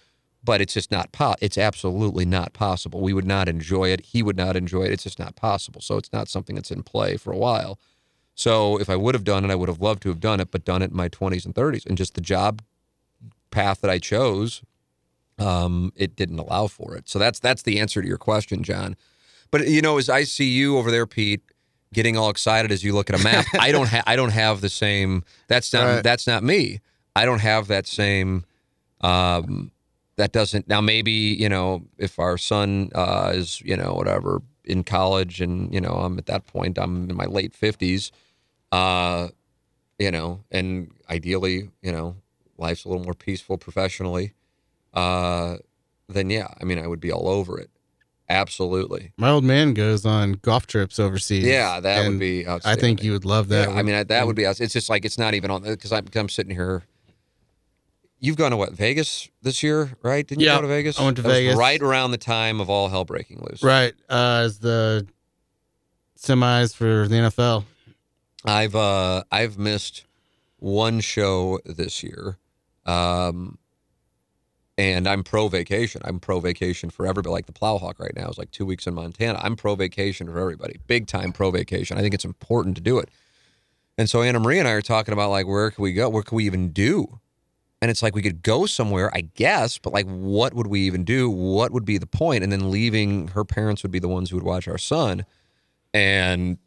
Speaker 1: but it's just not. Po- it's absolutely not possible. We would not enjoy it. He would not enjoy it. It's just not possible. So it's not something that's in play for a while. So if I would have done it, I would have loved to have done it, but done it in my 20s and 30s, and just the job path that I chose, um, it didn't allow for it. So that's that's the answer to your question, John. But you know, as I see you over there, Pete, getting all excited as you look at a map, I don't have I don't have the same. That's not
Speaker 2: Right.
Speaker 1: that's not me. I don't have that same um, that doesn't now maybe you know if our son uh, is you know whatever in college and you know I'm at that point I'm in my late fifties, uh, you know, and ideally you know life's a little more peaceful professionally, uh, then yeah, I mean I would be all over it, absolutely.
Speaker 2: My old man goes on golf trips overseas.
Speaker 1: Yeah, that would be.
Speaker 2: I think you would love that.
Speaker 1: Yeah, I mean, that would be. It's just like it's not even on because I'm, I'm sitting here. You've gone to what Vegas this year, right? Didn't you go to Vegas?
Speaker 2: I went to
Speaker 1: That
Speaker 2: Vegas.
Speaker 1: right around the time of all hell breaking loose.
Speaker 2: right uh, as the semis for the NFL.
Speaker 1: I've uh I've missed one show this year, um, and I'm pro vacation. I'm pro vacation for everybody. Like the Plowhawk right now is like two weeks in Montana. I'm pro vacation for everybody. Big time pro vacation. I think it's important to do it. And so Anna Marie and I are talking about like where can we go? What can we even do? And it's like we could go somewhere, I guess, but like what would we even do? What would be the point? And then leaving her parents would be the ones who would watch our son. And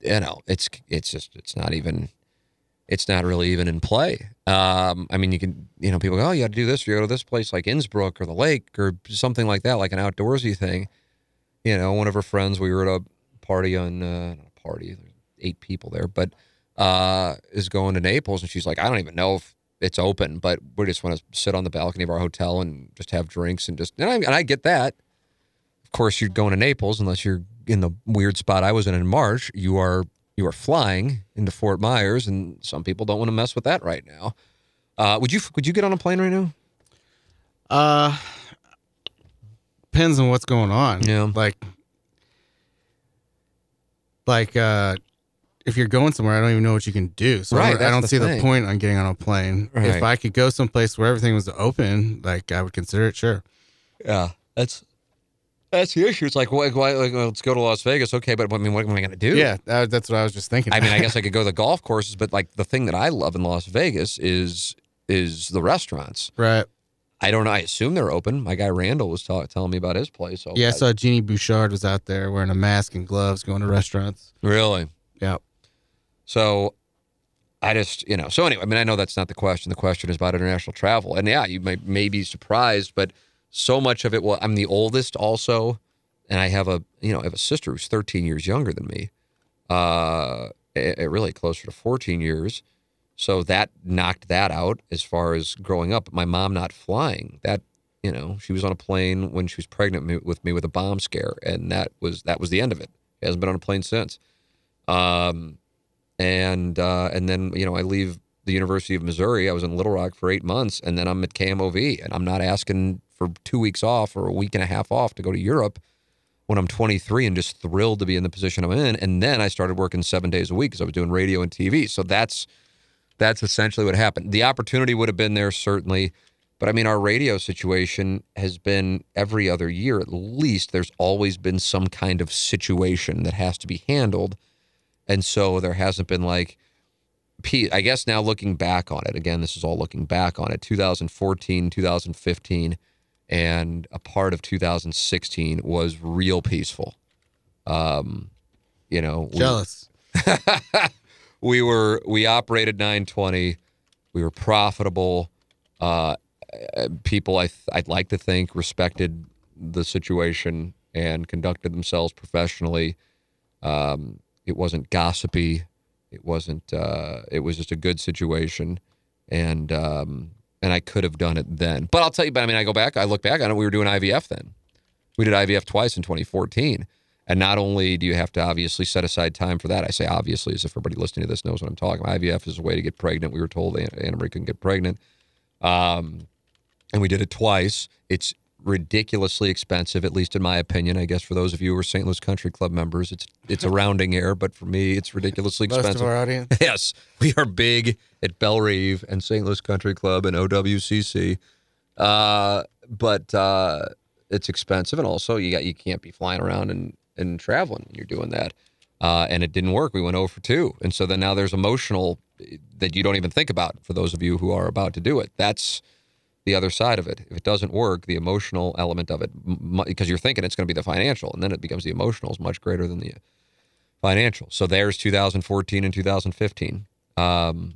Speaker 1: you know, it's it's just it's not even it's not really even in play. Um, I mean, you can you know people go, oh, you got to do this. You go to this place like Innsbruck or the lake or something like that, like an outdoorsy thing. You know, one of her friends, we were at a party on uh, a party, eight people there, but uh, is going to Naples, and she's like, I don't even know if it's open, but we just want to sit on the balcony of our hotel and just have drinks and just and I, and I get that. Of course, you're going to Naples unless you're in the weird spot I was in in March. You are you are flying into Fort Myers, and some people don't want to mess with that right now. Uh, would you would you get on a plane right now?
Speaker 2: Uh, depends on what's going on.
Speaker 1: Yeah.
Speaker 2: Like, like uh, if you're going somewhere, I don't even know what you can do. So I
Speaker 1: Right,
Speaker 2: don't, I don't
Speaker 1: the
Speaker 2: see
Speaker 1: thing.
Speaker 2: the point on getting on a plane.
Speaker 1: Right.
Speaker 2: If I could go someplace where everything was open, like I would consider it. Sure.
Speaker 1: Yeah, that's that's the issue. It's like, why, why, like, let's go to Las Vegas. Okay, but I mean, what am I going to do?
Speaker 2: Yeah, that, that's what I was just thinking.
Speaker 1: I mean, I guess (laughs) I could go to the golf courses, but like the thing that I love in Las Vegas is is the restaurants.
Speaker 2: right.
Speaker 1: I don't know. I assume they're open. My guy Randall was telling me about his place. So
Speaker 2: Yeah, I- saw Genie Bouchard was out there wearing a mask and gloves, going to restaurants.
Speaker 1: really.
Speaker 2: Yeah.
Speaker 1: So I just, you know, so anyway, I mean, I know that's not the question. The question is about international travel. And yeah, you may, may be surprised, but so much of it, well, I'm the oldest also. And I have a, you know, I have a sister who's 13 years younger than me, uh, really closer to 14 years. So that knocked that out as far as growing up. My mom not flying, that, you know, she was on a plane when she was pregnant with me with a bomb scare. And that was, that was the end of it. She hasn't been on a plane since. Um, and uh, and then you know I leave the University of Missouri. I was in Little Rock for eight months, and then I'm at KMOV, and I'm not asking for two weeks off or a week and a half off to go to Europe when I'm 23 and just thrilled to be in the position I'm in. And then I started working seven days a week because I was doing radio and TV. So that's that's essentially what happened. The opportunity would have been there certainly, but I mean our radio situation has been every other year at least. There's always been some kind of situation that has to be handled. And so there hasn't been like, I guess now looking back on it, again, this is all looking back on it, 2014, 2015, and a part of 2016 was real peaceful. Um, you know,
Speaker 2: Jealous. (laughs)
Speaker 1: we were we operated 920 we were profitable uh, uh, people I th- I'd like to think respected the situation and conducted themselves professionally um, it wasn't gossipy it wasn't uh, it was just a good situation and um, and I could have done it then but I'll tell you but I mean I go back I look back I know we were doing IVF then we did IVF twice in 2014 and not only do you have to obviously set aside time for that, I say obviously as if everybody listening to this knows what I'm talking about. IVF is a way to get pregnant. We were told Anna Marie couldn't get pregnant. Um, and we did it twice. It's ridiculously expensive, at least in my opinion. I guess for those of you who are St. Louis Country Club members, it's it's a (laughs) rounding error, but for me, it's ridiculously
Speaker 2: Most
Speaker 1: expensive.
Speaker 2: of our audience. (laughs)
Speaker 1: Yes, we are big at Bellerive and St. Louis Country Club and OWCC, uh, but uh, it's expensive, and also you got you can't be flying around and and traveling when you're doing that. Uh, and it didn't work. We went over for two, and so then now there's emotional that you don't even think about for those of you who are about to do it. That's the other side of it. If it doesn't work, the emotional element of it, because you're thinking it's going to be the financial, and then it becomes the emotional is much greater than the financial. So there's 2014 and 2015, um,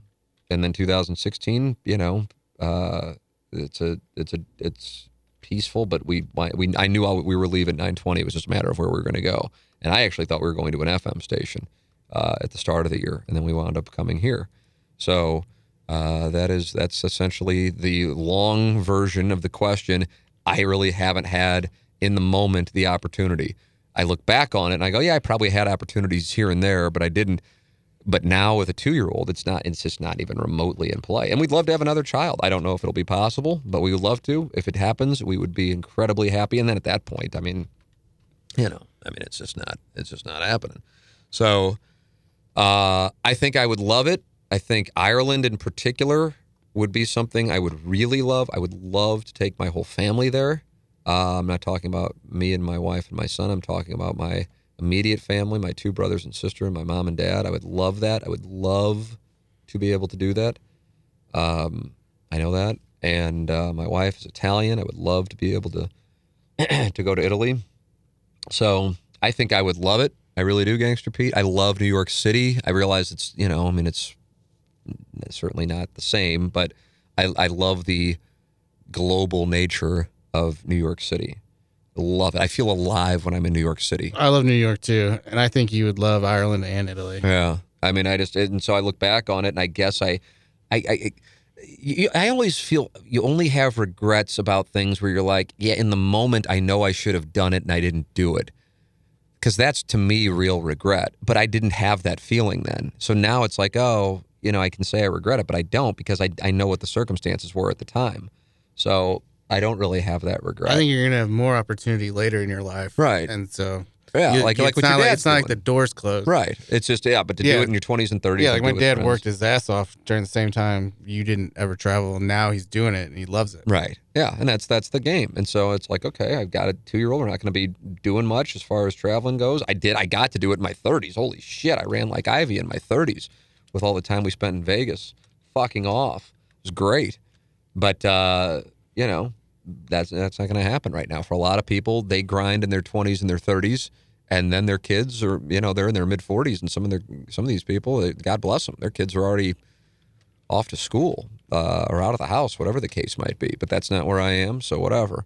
Speaker 1: and then 2016. You know, uh, it's a it's a it's peaceful, but we we I knew we were leaving 9:20. It was just a matter of where we were going to go, and I actually thought we were going to an FM station uh, at the start of the year, and then we wound up coming here. So uh, that is that's essentially the long version of the question. I really haven't had in the moment the opportunity. I look back on it and I go, yeah, I probably had opportunities here and there, but I didn't. But now with a two-year-old, it's not. It's just not even remotely in play. And we'd love to have another child. I don't know if it'll be possible, but we would love to. If it happens, we would be incredibly happy. And then at that point, I mean, you know, I mean, it's just not. It's just not happening. So, uh, I think I would love it. I think Ireland in particular would be something I would really love. I would love to take my whole family there. Uh, I'm not talking about me and my wife and my son. I'm talking about my immediate family, my two brothers and sister, and my mom and dad. I would love that. I would love to be able to do that. Um, I know that, and uh, my wife is Italian. I would love to be able to (clears throat) to go to Italy. So I think I would love it. I really do, Gangster Pete. I love New York City. I realize it's you know, I mean, it's certainly not the same, but I, I love the global nature of New York City. Love it. I feel alive when I'm in New York City.
Speaker 2: I love New York too, and I think you would love Ireland and Italy.
Speaker 1: Yeah. I mean, I just and so I look back on it, and I guess I, I, I, you, I always feel you only have regrets about things where you're like, yeah, in the moment, I know I should have done it and I didn't do it, because that's to me real regret. But I didn't have that feeling then, so now it's like, oh, you know, I can say I regret it, but I don't because I I know what the circumstances were at the time. So I don't really have that regret.
Speaker 2: I think you're gonna have more opportunity later in your life,
Speaker 1: Right.
Speaker 2: And so,
Speaker 1: yeah,
Speaker 2: you-
Speaker 1: like
Speaker 2: it's
Speaker 1: like what
Speaker 2: not
Speaker 1: your
Speaker 2: like, it's not like the doors closed,
Speaker 1: right. It's just yeah, but to do it in your 20s and 30s.
Speaker 2: Yeah, like my
Speaker 1: do it with
Speaker 2: dad worked his ass off during the same time you didn't ever travel, and now he's doing it and he loves it.
Speaker 1: Right. Yeah, and that's that's the game. And so it's like, okay, I've got a two year old. We're not going to be doing much as far as traveling goes. I did. I got to do it in my 30s. Holy shit! I ran like Ivy in my 30s with all the time we spent in Vegas, fucking off. It was great. But uh, you know, that's that's not going to happen right now for a lot of people. They grind in their 20s and their 30s. And then their kids are, you know, they're in their mid 40s, and some of their some of these people, God bless them, their kids are already off to school uh, or out of the house, whatever the case might be. But that's not where I am, so whatever.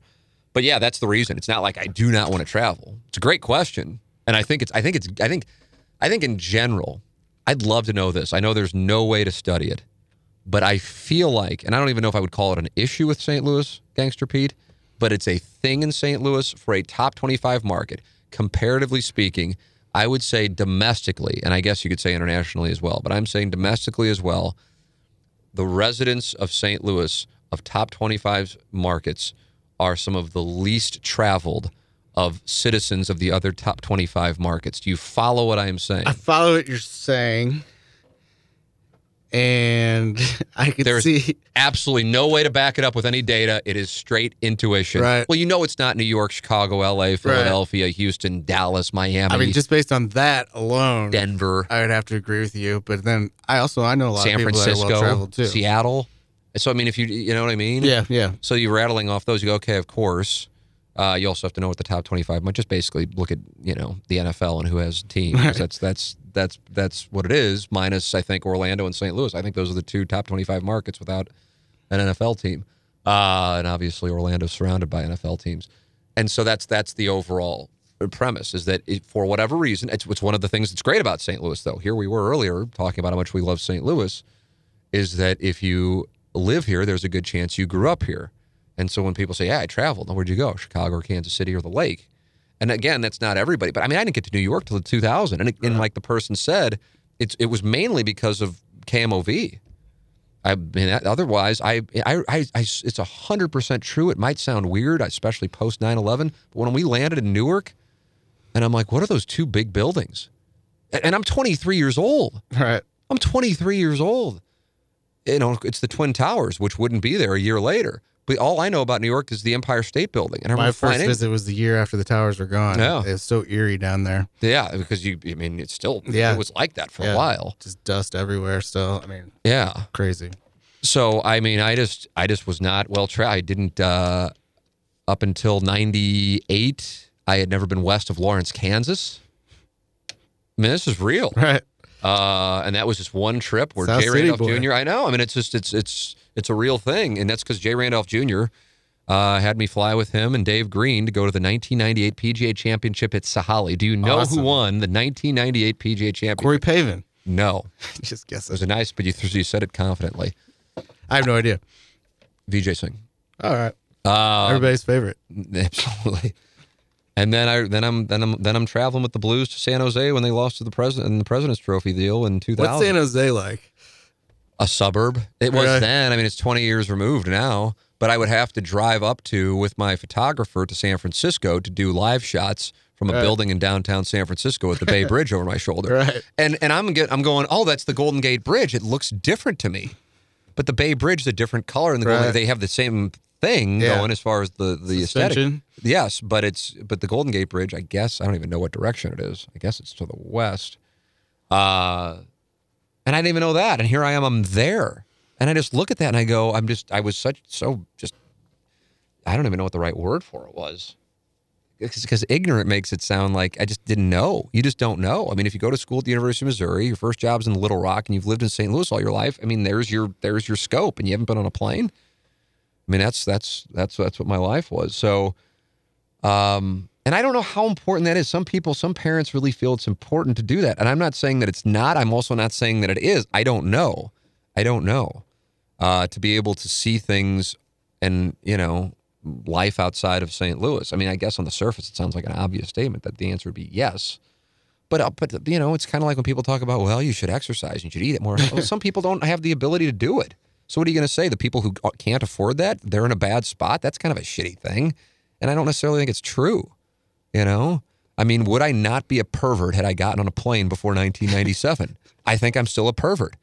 Speaker 1: But yeah, that's the reason. It's not like I do not want to travel. It's a great question, and I think it's. I think it's. I think. I think in general, I'd love to know this. I know there's no way to study it, but I feel like, and I don't even know if I would call it an issue with St. Louis, Gangster Pete, but it's a thing in St. Louis for a top 25 market. Comparatively speaking, I would say domestically, and I guess you could say internationally as well, but I'm saying domestically as well the residents of St. Louis of top 25 markets are some of the least traveled of citizens of the other top 25 markets. Do you follow what I am saying?
Speaker 2: I follow what you're saying, and (laughs) I can
Speaker 1: There's
Speaker 2: see.
Speaker 1: absolutely no way to back it up with any data. It is straight intuition.
Speaker 2: Right.
Speaker 1: Well, you know it's not New York, Chicago, LA, Philadelphia, Houston, Dallas, Miami,
Speaker 2: I mean, just based on that alone,
Speaker 1: Denver,
Speaker 2: I would have to agree with you. But then I also I know a lot
Speaker 1: San
Speaker 2: of people that are well
Speaker 1: Francisco,
Speaker 2: traveled too.
Speaker 1: Seattle. So I mean, if you you know what I mean?
Speaker 2: Yeah, yeah.
Speaker 1: So you're rattling off those. You go, okay, of course. Uh, you also have to know what the top 25 might just basically look at, you know, the NFL and who has teams.
Speaker 2: Right.
Speaker 1: That's that's that's that's what it is. Minus, I think Orlando and St. Louis. I think those are the two top 25 markets without an NFL team. Uh, and obviously Orlando's surrounded by NFL teams. And so that's that's the overall premise is that it, for whatever reason, it's, it's one of the things that's great about St. Louis. Though here we were earlier talking about how much we love St. Louis is that if you live here, there's a good chance you grew up here. And so when people say, "Yeah, I traveled," now where'd you go? Chicago or Kansas City or the Lake? And again, that's not everybody. But I mean, I didn't get to New York till the 2000, and, it, and like the person said, it's it was mainly because of KMOV. I mean, otherwise, I, I, I, I it's hundred percent true. It might sound weird, especially post 9/11, but when we landed in Newark, and I'm like, "What are those two big buildings?" And- And I'm 23 years old.
Speaker 2: Right.
Speaker 1: I'm 23 years old. You know, it's the Twin Towers, which wouldn't be there a year later. But all I know about New York is the Empire State Building. And I
Speaker 2: My
Speaker 1: remember
Speaker 2: first visit was the year after the towers were gone.
Speaker 1: Yeah.
Speaker 2: It was so eerie down there.
Speaker 1: Yeah, because you, I mean, it's still,
Speaker 2: Yeah.
Speaker 1: it was like that for
Speaker 2: Yeah.
Speaker 1: a while.
Speaker 2: Just dust everywhere still. I mean,
Speaker 1: Yeah.
Speaker 2: crazy.
Speaker 1: So, I mean, I just, I just was not well traveled. I didn't, uh, up until 98, I had never been west of Lawrence, Kansas. I mean, this is real.
Speaker 2: Right.
Speaker 1: Uh, and that was just one trip where
Speaker 2: South
Speaker 1: Randolph. Jr. I know. I mean, it's just it's it's it's a real thing, and that's because Jay Randolph Jr. uh, had me fly with him and Dave Green to go to the 1998 PGA Championship at Sahalee. Do you know
Speaker 2: Awesome.
Speaker 1: who won the 1998 PGA Championship?
Speaker 2: Corey Pavin.
Speaker 1: No, (laughs)
Speaker 2: Just guess
Speaker 1: it was a nice, but you, you said it confidently.
Speaker 2: I have no idea.
Speaker 1: Vijay Singh.
Speaker 2: All right.
Speaker 1: Uh,
Speaker 2: Everybody's favorite. (laughs)
Speaker 1: Absolutely. And then I then I'm then I'm then I'm traveling with the Blues to San Jose when they lost to the president in the President's Trophy deal in 2000.
Speaker 2: What's San Jose like?
Speaker 1: A suburb. It was then. I mean, it's 20 years removed now. But I would have to drive up to with my photographer to San Francisco to do live shots from a
Speaker 2: Right.
Speaker 1: building in downtown San Francisco with the Bay (laughs) Bridge over my shoulder.
Speaker 2: Right.
Speaker 1: And and I'm get, I'm going. Oh, that's the Golden Gate Bridge. It looks different to me. But the Bay Bridge is a different color, and the Golden, they have the same thing
Speaker 2: Yeah.
Speaker 1: going as far as the the aesthetic. Yes, but it's but the Golden Gate Bridge. I guess I don't even know what direction it is. I guess it's to the west. Uh, and I didn't even know that. And here I am. I'm there, and I just look at that and I go, I'm just. I was such so just. I don't even know what the right word for it was. Because ignorant makes it sound like I just didn't know. You just don't know. I mean, if you go to school at the University of Missouri, your first job's in Little Rock, and you've lived in St. Louis all your life. I mean, there's your there's your scope, and you haven't been on a plane. I mean, that's that's that's that's what my life was. So, um, and I don't know how important that is. Some people, some parents really feel it's important to do that, and I'm not saying that it's not. I'm also not saying that it is. I don't know. I don't know. Uh, to be able to see things and you know life outside of St. Louis. I mean, I guess on the surface it sounds like an obvious statement that the answer would be yes. But uh, but you know, it's kind of like when people talk about, well, you should exercise, and you should eat it more. Well, some people don't have the ability to do it. So what are you going to say? The people who uh, can't afford that, they're in a bad spot. That's kind of a shitty thing, and I don't necessarily think it's true. You know, I mean, would I not be a pervert had I gotten on a plane before 1997? (laughs) I think I'm still a pervert.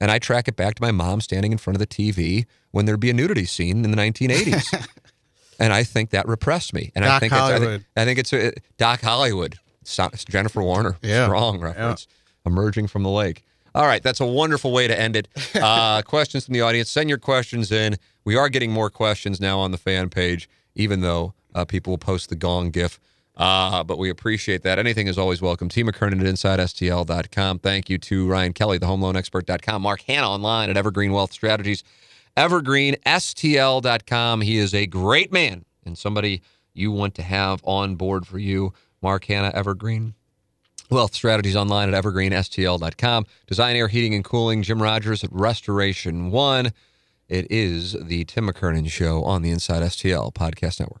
Speaker 1: And I track it back to my mom standing in front of the TV when there'd be a nudity scene in the 1980s. (laughs) and I think that repressed me. And I
Speaker 2: Doc
Speaker 1: think it's, I think, I think it's uh, Doc Hollywood, So- Jennifer Warner,
Speaker 2: Yeah.
Speaker 1: strong reference, emerging from the lake. All right, that's a wonderful way to end it. (laughs) Uh, questions from the audience. Send your questions in. We are getting more questions now on the fan page, even though uh, people will post the gong gif. Uh, but we appreciate that. Anything is always welcome. T. McKernan at InsideSTL.com. Thank you to Ryan Kelly, the HomeLoanExpert.com. Mark Hanna online at Evergreen Wealth Strategies. EvergreenSTL.com. He is a great man and somebody you want to have on board for you. Mark Hanna, Evergreen. Wealth Strategies online at evergreenstl.com. Design Air Heating and Cooling, Jim Rogers at Restoration One. It is the Tim McKernan Show on the Inside STL Podcast Network.